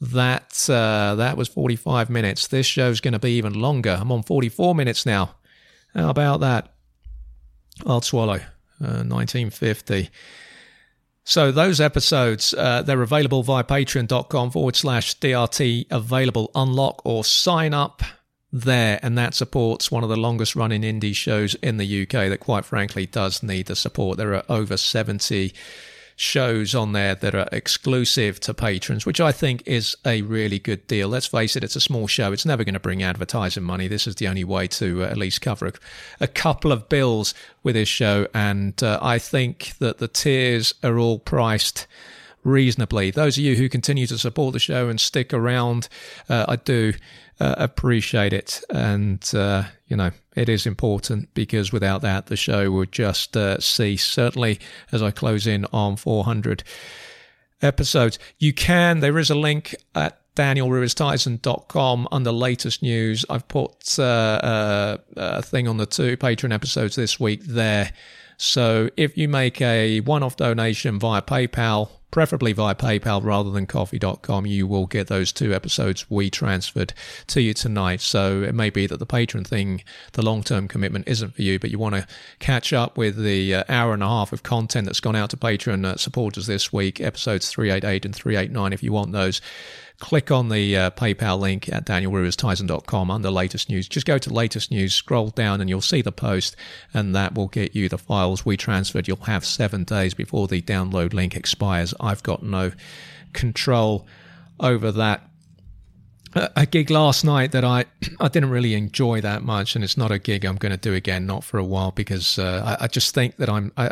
That uh, that was 45 minutes. This show's going to be even longer. I'm on 44 minutes now. How about that? I'll swallow. Uh, 1950. So those episodes, uh, they're available via patreon.com forward slash DRT available, unlock or sign up there, and that supports one of the longest running indie shows in the UK that, quite frankly, does need the support. There are over 70 shows on there that are exclusive to patrons, which I think is a really good deal. Let's face it, it's a small show. It's never going to bring advertising money. This is the only way to uh, at least cover a, a, couple of bills with this show. And uh, I think that the tiers are all priced reasonably. Those of you who continue to support the show and stick around, uh, I do uh, appreciate it. And, uh, you know, it is important because without that, the show would just uh, cease. Certainly, as I close in on 400 episodes, you can, there is a link at danielruiztizon.com under latest news. I've put uh, uh, a thing on the two Patreon episodes this week there. So if you make a one off donation via PayPal, preferably via PayPal rather than ko-fi.com, you will get those two episodes we transferred to you tonight. So it may be that the patron thing, the long term commitment isn't for you, but you want to catch up with the uh, hour and a half of content that's gone out to Patreon uh, supporters this week, episodes 388 and 389, if you want those click on the uh, PayPal link at danielruiztizon.com under latest news. Just go to latest news, scroll down, and you'll see the post, and that will get you the files we transferred. You'll have seven days before the download link expires. I've got no control over that. A gig last night that I I didn't really enjoy that much, and it's not a gig I'm going to do again, not for a while, because uh, I, I, just think that I'm, I,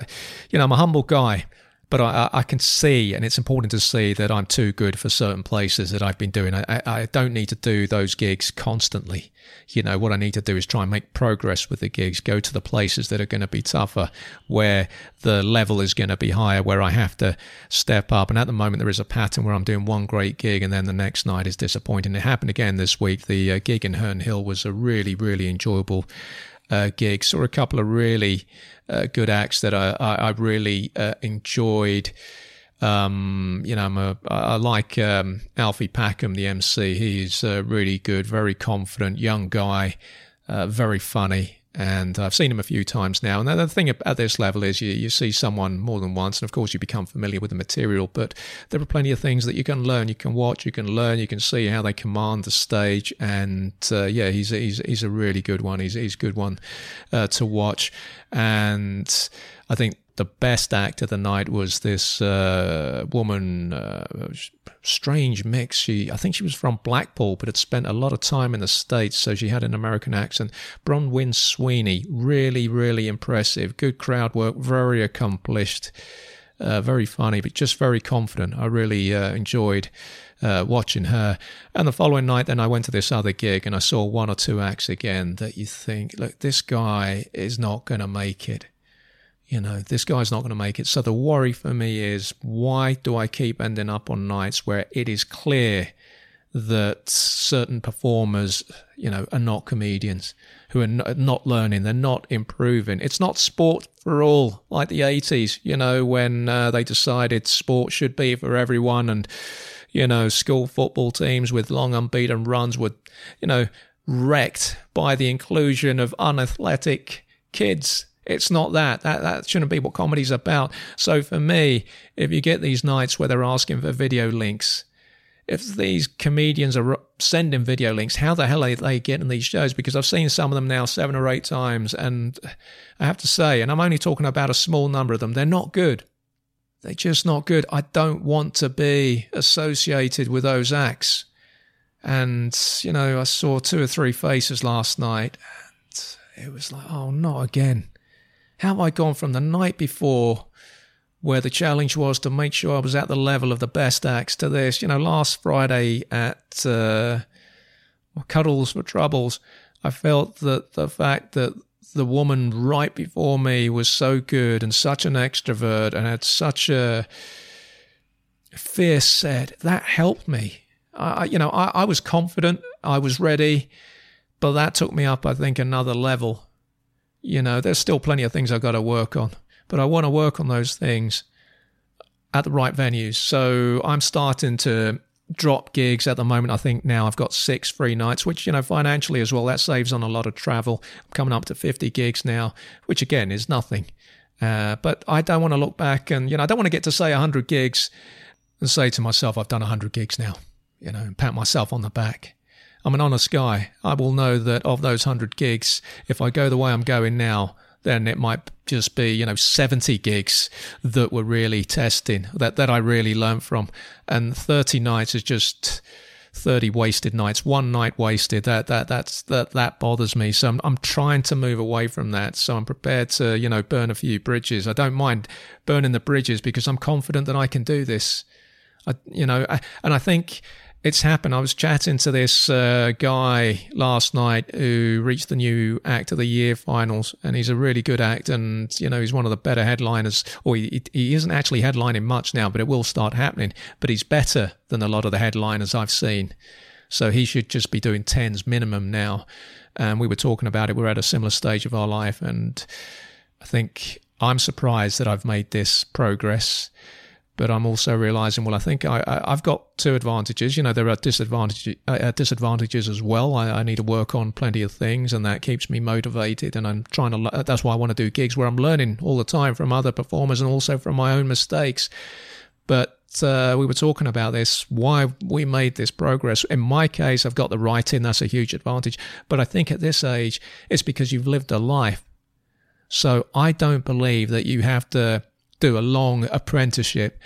you know, I'm a humble guy, but I, I, can see, and it's important to see that I'm too good for certain places that I've been doing. I, I, don't need to do those gigs constantly. You know, what I need to do is try and make progress with the gigs, go to the places that are going to be tougher, where the level is going to be higher, where I have to step up. And at the moment, there is a pattern where I'm doing one great gig and then the next night is disappointing. It happened again this week. The uh, gig in Herne Hill was a really, really enjoyable uh, gig. Saw a couple of really uh, good acts that I, I, I really uh, enjoyed. Um, you know, I'm a, I like um, Alfie Packham, the MC. He's uh, really good, very confident, young guy, uh, very funny and I've seen him a few times now. And the thing at this level is you, you see someone more than once, and of course you become familiar with the material. But there are plenty of things that you can learn. You can watch, you can learn, you can see how they command the stage. And uh, yeah, he's he's he's a really good one. He's he's a good one uh, to watch. And I think the best act of the night was this uh, woman, uh, strange mix. She, I think she was from Blackpool, but had spent a lot of time in the States, so she had an American accent. Bronwyn Sweeney, really, really impressive. Good crowd work, very accomplished, uh, very funny, but just very confident. I really uh, enjoyed. Uh, watching her. And the following night, then I went to this other gig and I saw one or two acts again that you think, look, this guy is not going to make it you know, this guy's not going to make it. So the worry for me is why do I keep ending up on nights where it is clear that certain performers, you know, are not comedians who are not learning, they're not improving. It's not sport for all like the 80s, you know, when uh, they decided sport should be for everyone and, you know, school football teams with long unbeaten runs were, you know, wrecked by the inclusion of unathletic kids it's not that. That that shouldn't be what comedy's about. So for me, if you get these nights where they're asking for video links, if these comedians are sending video links, how the hell are they getting these shows? Because I've seen some of them now seven or eight times, and I have to say, and I'm only talking about a small number of them, they're not good. They're just not good. I don't want to be associated with those acts. And, you know, I saw two or three faces last night, and it was like, oh, not again. How have I gone from the night before where the challenge was to make sure I was at the level of the best acts to this. You know, last Friday at uh, Cuddles for Troubles, I felt that the fact that the woman right before me was so good and such an extrovert and had such a fierce set, that helped me. I, you know, I, I was confident, I was ready, but that took me up, I think, another level. You know, there's still plenty of things I've got to work on but I want to work on those things at the right venues. So I'm starting to drop gigs at the moment. I think now I've got six free nights, which, you know, financially as well, that saves on a lot of travel. I'm coming up to 50 gigs now, which again is nothing. Uh, but I don't want to look back and, you know, I don't want to get to say 100 gigs and say to myself, I've done 100 gigs now, you know, and pat myself on the back. I'm an honest guy. I will know that of those 100 gigs, if I go the way I'm going now, then it might just be, you know, 70 gigs that were really testing, that, that I really learned from. And 30 nights is just 30 wasted nights, one night wasted. That, that, that's, that, that bothers me. So I'm, I'm trying to move away from that. So I'm prepared to, you know, burn a few bridges. I don't mind burning the bridges because I'm confident that I can do this. I, you know, I, and I think, it's happened. I was chatting to this uh, guy last night who reached the new Act of the Year finals, and he's a really good act, and you know he's one of the better headliners. Or he, he isn't actually headlining much now, but it will start happening. But he's better than a lot of the headliners I've seen, so he should just be doing tens minimum now. And we were talking about it. We're at a similar stage of our life, and I think I'm surprised that I've made this progress but I'm also realizing, well, I think I, have got two advantages. You know, there are disadvantages, uh, uh, disadvantages as well. I, I, need to work on plenty of things, and that keeps me motivated. And I'm trying to. That's why I want to do gigs where I'm learning all the time from other performers and also from my own mistakes. But uh, we were talking about this, why we made this progress. In my case, I've got the writing. That's a huge advantage. But I think at this age, it's because you've lived a life. So I don't believe that you have to do a long apprenticeship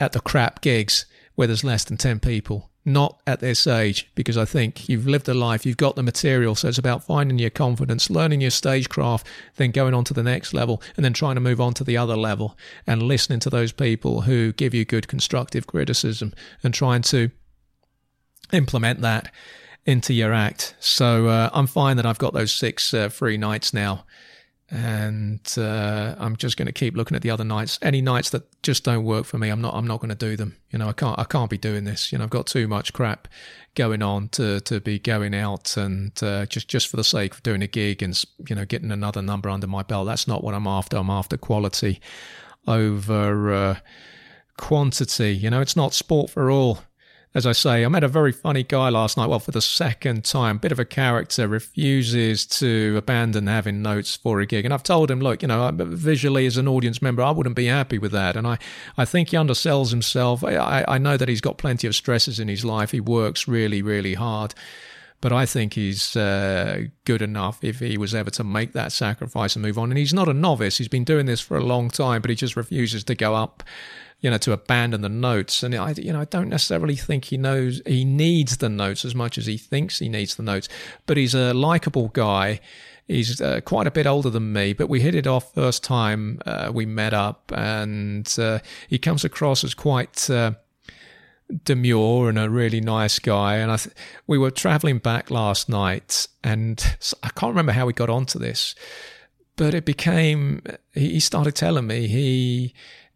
at the crap gigs where there's less than 10 people. Not at this age, because I think you've lived a life, you've got the material. So it's about finding your confidence, learning your stagecraft, then going on to the next level, and then trying to move on to the other level and listening to those people who give you good constructive criticism and trying to implement that into your act. So uh, I'm fine that I've got those six uh, free nights now and uh, I'm just going to keep looking at the other nights. Any nights that just don't work for me, I'm not. I'm not going to do them. You know, I can't. I can't be doing this. You know, I've got too much crap going on to to be going out and uh, just just for the sake of doing a gig and you know getting another number under my belt. That's not what I'm after. I'm after quality over uh, quantity. You know, it's not sport for all as I say, I met a very funny guy last night. Well, for the second time, bit of a character, refuses to abandon having notes for a gig. And I've told him, look, you know, visually as an audience member, I wouldn't be happy with that. And I, I think he undersells himself. I, I know that he's got plenty of stresses in his life. He works really, really hard. But I think he's uh, good enough if he was ever to make that sacrifice and move on. And he's not a novice. He's been doing this for a long time, but he just refuses to go up you know, to abandon the notes. And I, you know, I don't necessarily think he knows he needs the notes as much as he thinks he needs the notes. But he's a likable guy. He's uh, quite a bit older than me, but we hit it off first time uh, we met up, and uh, he comes across as quite uh, demure and a really nice guy. And I th- we were traveling back last night, and I can't remember how we got onto this, but it became he started telling me he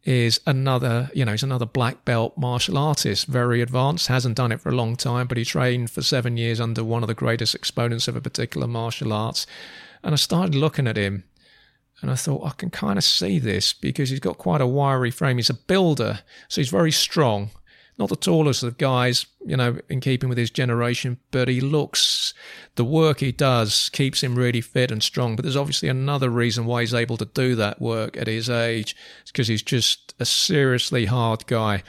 is another, you know, he's another black belt martial artist, very advanced, hasn't done it for a long time, but he trained for seven years under one of the greatest exponents of a particular martial arts. And I started looking at him and I thought, I can kind of see this because he's got quite a wiry frame. He's a builder, so he's very strong not the tallest of guys, you know, in keeping with his generation, but he looks, the work he does keeps him really fit and strong. But there's obviously another reason why he's able to do that work at his age. It's because he's just a seriously hard guy.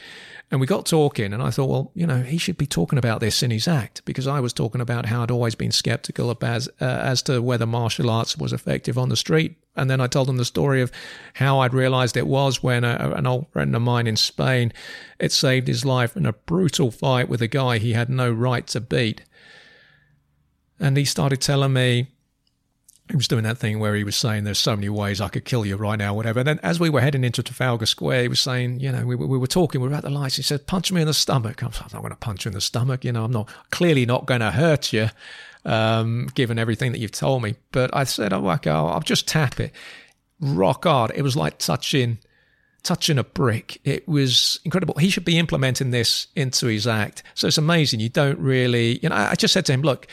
And we got talking, and I thought, well, you know, he should be talking about this in his act because I was talking about how I'd always been skeptical as, uh, as to whether martial arts was effective on the street. And then I told him the story of how I'd realized it was when a, an old friend of mine in Spain, it saved his life in a brutal fight with a guy he had no right to beat. And he started telling me he was doing that thing where he was saying there's so many ways I could kill you right now, whatever. And then as we were heading into Trafalgar Square, he was saying, you know, we, we were talking, we were at the lights. He said, punch me in the stomach. I'm, I'm not going to punch you in the stomach. You know, I'm not clearly not going to hurt you, um, given everything that you've told me. But I said, oh, okay, I'll, I'll just tap it. Rock hard. It was like touching, touching a brick. It was incredible. He should be implementing this into his act. So it's amazing. You don't really, you know, I just said to him, look,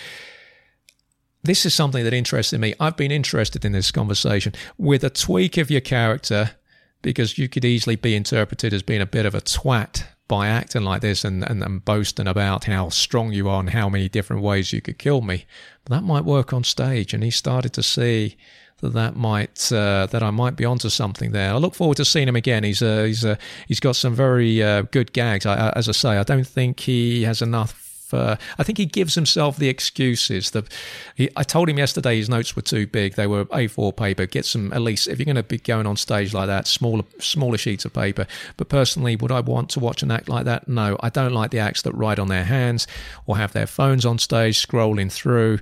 this is something that interested me. I've been interested in this conversation with a tweak of your character because you could easily be interpreted as being a bit of a twat by acting like this and, and, and boasting about how strong you are and how many different ways you could kill me. But that might work on stage. And he started to see that that might uh, that I might be onto something there. I look forward to seeing him again. He's uh, he's uh, he's got some very uh, good gags. I, as I say, I don't think he has enough uh, I think he gives himself the excuses. That he, I told him yesterday his notes were too big; they were A4 paper. Get some at least if you're going to be going on stage like that, smaller smaller sheets of paper. But personally, would I want to watch an act like that? No, I don't like the acts that write on their hands or have their phones on stage scrolling through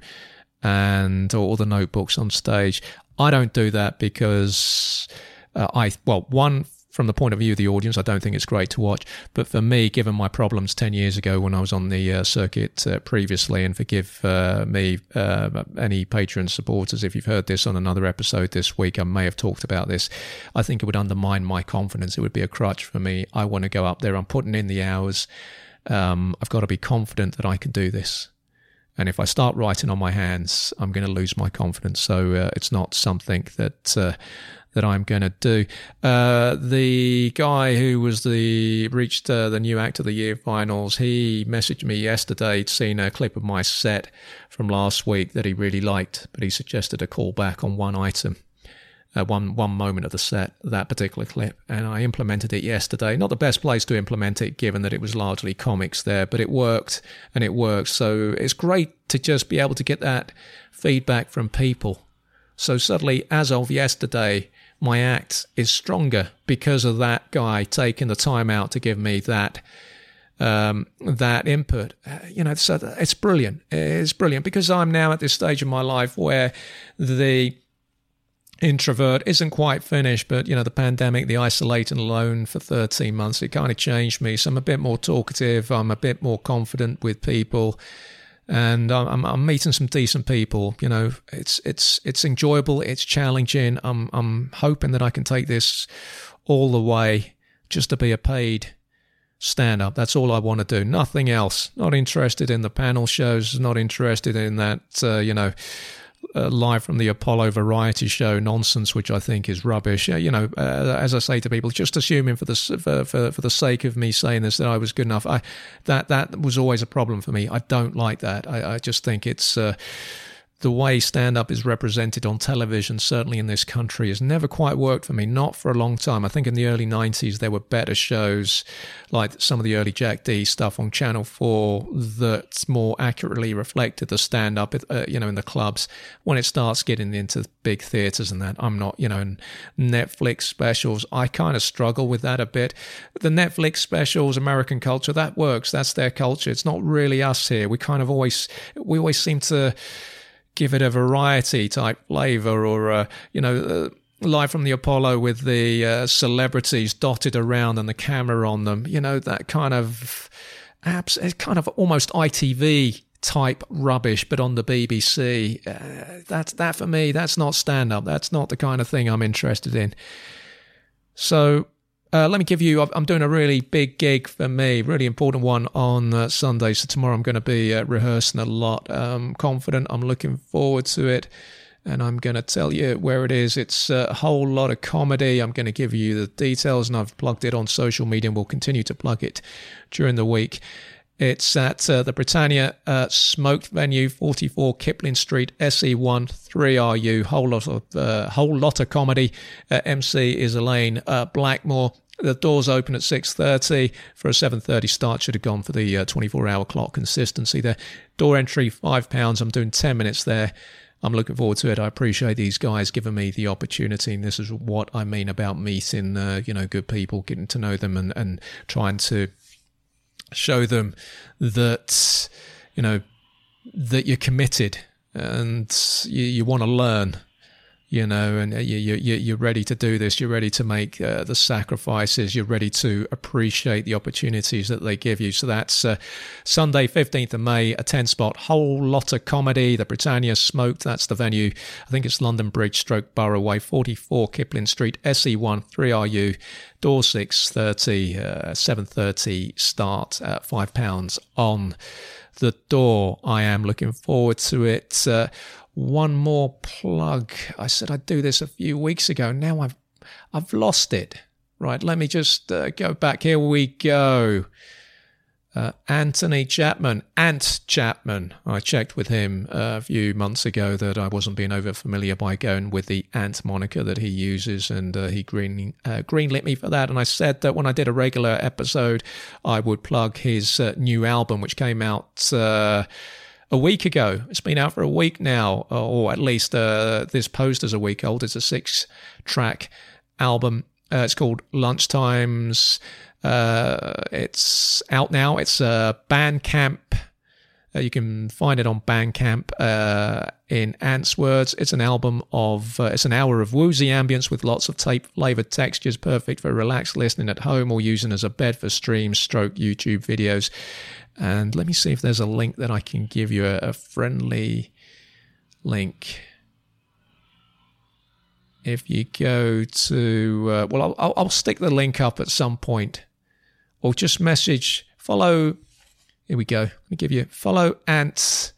and all the notebooks on stage. I don't do that because uh, I well one from the point of view of the audience, I don't think it's great to watch. But for me, given my problems 10 years ago when I was on the uh, circuit uh, previously, and forgive uh, me, uh, any Patreon supporters, if you've heard this on another episode this week, I may have talked about this. I think it would undermine my confidence. It would be a crutch for me. I want to go up there. I'm putting in the hours. Um, I've got to be confident that I can do this. And if I start writing on my hands, I'm going to lose my confidence. So uh, it's not something that uh, that I'm going to do. Uh, the guy who was the reached uh, the new Act of the Year finals, he messaged me yesterday. He'd seen a clip of my set from last week that he really liked, but he suggested a call back on one item. Uh, one one moment of the set, that particular clip, and I implemented it yesterday. Not the best place to implement it, given that it was largely comics there, but it worked, and it worked. So it's great to just be able to get that feedback from people. So suddenly, as of yesterday, my act is stronger because of that guy taking the time out to give me that um, that input. Uh, you know, so it's brilliant. It's brilliant because I'm now at this stage of my life where the introvert isn't quite finished, but you know, the pandemic, the isolating alone for 13 months, it kind of changed me. So I'm a bit more talkative. I'm a bit more confident with people and I'm, I'm meeting some decent people. You know, it's it's it's enjoyable. It's challenging. I'm I'm hoping that I can take this all the way just to be a paid stand up. That's all I want to do. Nothing else. Not interested in the panel shows. Not interested in that. Uh, you know uh, live from the Apollo variety show nonsense, which I think is rubbish. Uh, you know, uh, as I say to people, just assuming for the for, for, for the sake of me saying this that I was good enough. I that that was always a problem for me. I don't like that. I, I just think it's uh, the way stand up is represented on television, certainly in this country, has never quite worked for me. Not for a long time. I think in the early 90s, there were better shows like some of the early Jack Dee stuff on Channel 4 that more accurately reflected the stand up, uh, you know, in the clubs. When it starts getting into big theaters and that, I'm not, you know, Netflix specials, I kind of struggle with that a bit. The Netflix specials, American culture, that works. That's their culture. It's not really us here. We kind of always, we always seem to, give it a variety type flavor or, uh, you know, uh, live from the Apollo with the uh, celebrities dotted around and the camera on them, you know, that kind of it's kind of almost ITV type rubbish, but on the BBC. Uh, that's that for me. That's not stand up. That's not the kind of thing I'm interested in. So uh, let me give you, I'm doing a really big gig for me, really important one on uh, Sunday. So tomorrow I'm going to be uh, rehearsing a lot. I'm confident, I'm looking forward to it. And I'm going to tell you where it is. It's a whole lot of comedy. I'm going to give you the details, and I've plugged it on social media and will continue to plug it during the week. It's at uh, the Britannia uh, Smoked Venue, 44 Kipling Street, SE1 3RU. Whole lot of uh, whole lot of comedy. Uh, MC is Elaine uh, Blackmore. The doors open at 6.30 for a 7.30 start. Should have gone for the 24-hour clock consistency there. Door entry, £5. I'm doing 10 minutes there. I'm looking forward to it. I appreciate these guys giving me the opportunity. And this is what I mean about meeting, uh, you know, good people, getting to know them and, and trying to show them that you know that you're committed and you, you want to learn you know, and you, you, you're ready to do this. You're ready to make uh, the sacrifices. You're ready to appreciate the opportunities that they give you. So that's uh, Sunday, 15th of May, a 10 spot, whole lot of comedy. The Britannia Smoked, that's the venue. I think it's London Bridge, stroke Borough Way, 44 Kipling Street, SE1, 3RU. Door 630, uh, 730 start at £5 on the door. I am looking forward to it. Uh, one more plug. I said I'd do this a few weeks ago. Now I've I've lost it. Right, let me just uh, go back. Here we go. Uh, Anthony Chapman, Ant Chapman. I checked with him a few months ago that I wasn't being over familiar by going with the Ant moniker that he uses, and uh, he green uh, greenlit me for that. And I said that when I did a regular episode, I would plug his uh, new album, which came out uh, a week ago. It's been out for a week now, or at least uh, this post is a week old. It's a six track album. Uh, it's called Lunchtimes. Uh, it's out now. It's uh, Bandcamp. Uh, you can find it on Bandcamp. Uh, in Ant's words, it's an album of, uh, it's an hour of woozy ambience with lots of tape flavored textures, perfect for relaxed listening at home or using as a bed for streams, stroke YouTube videos. And let me see if there's a link that I can give you a, a friendly link. If you go to, uh, well, I'll, I'll stick the link up at some point, or just message, follow. Here we go. Let me give you follow Ant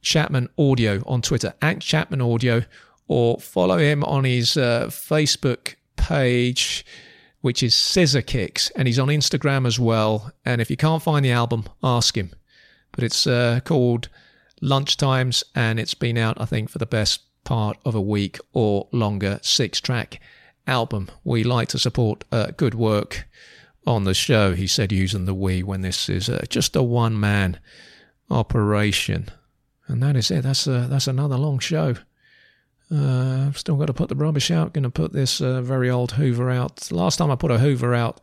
Chapman Audio on Twitter, Ant Chapman Audio, or follow him on his uh, Facebook page which is Scissor Kicks, and he's on Instagram as well. And if you can't find the album, ask him. But it's uh, called Lunchtimes, and it's been out, I think, for the best part of a week or longer. Six track album. We like to support uh, good work on the show, he said, using the we when this is uh, just a one man operation. And that is it. That's, uh, that's another long show. Uh, I've still got to put the rubbish out. Going to put this uh, very old Hoover out. Last time I put a Hoover out,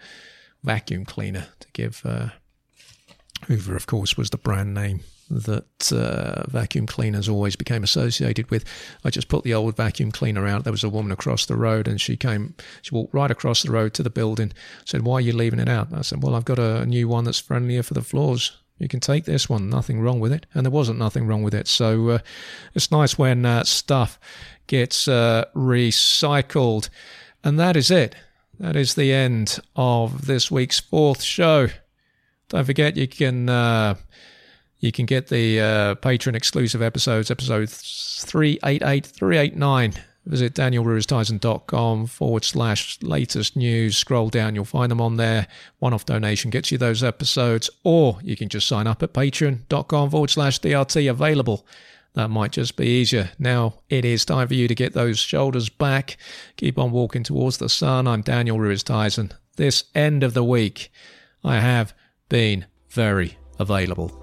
vacuum cleaner to give. Uh, Hoover, of course, was the brand name that uh, vacuum cleaners always became associated with. I just put the old vacuum cleaner out. There was a woman across the road, and she came. She walked right across the road to the building. Said, "Why are you leaving it out?" I said, "Well, I've got a new one that's friendlier for the floors." You can take this one, nothing wrong with it. And there wasn't nothing wrong with it. So uh, it's nice when uh, stuff gets uh, recycled. And that is it. That is the end of this week's fourth show. Don't forget you can uh, you can get the uh, Patreon exclusive episodes, episode 388, 389 Visit danielruiztizon.com forward slash latest news. Scroll down, you'll find them on there. One off donation gets you those episodes, or you can just sign up at patreon.com forward slash DRT available. That might just be easier. Now it is time for you to get those shoulders back. Keep on walking towards the sun. I'm Daniel Ruiz Tizon. This end of the week, I have been very available.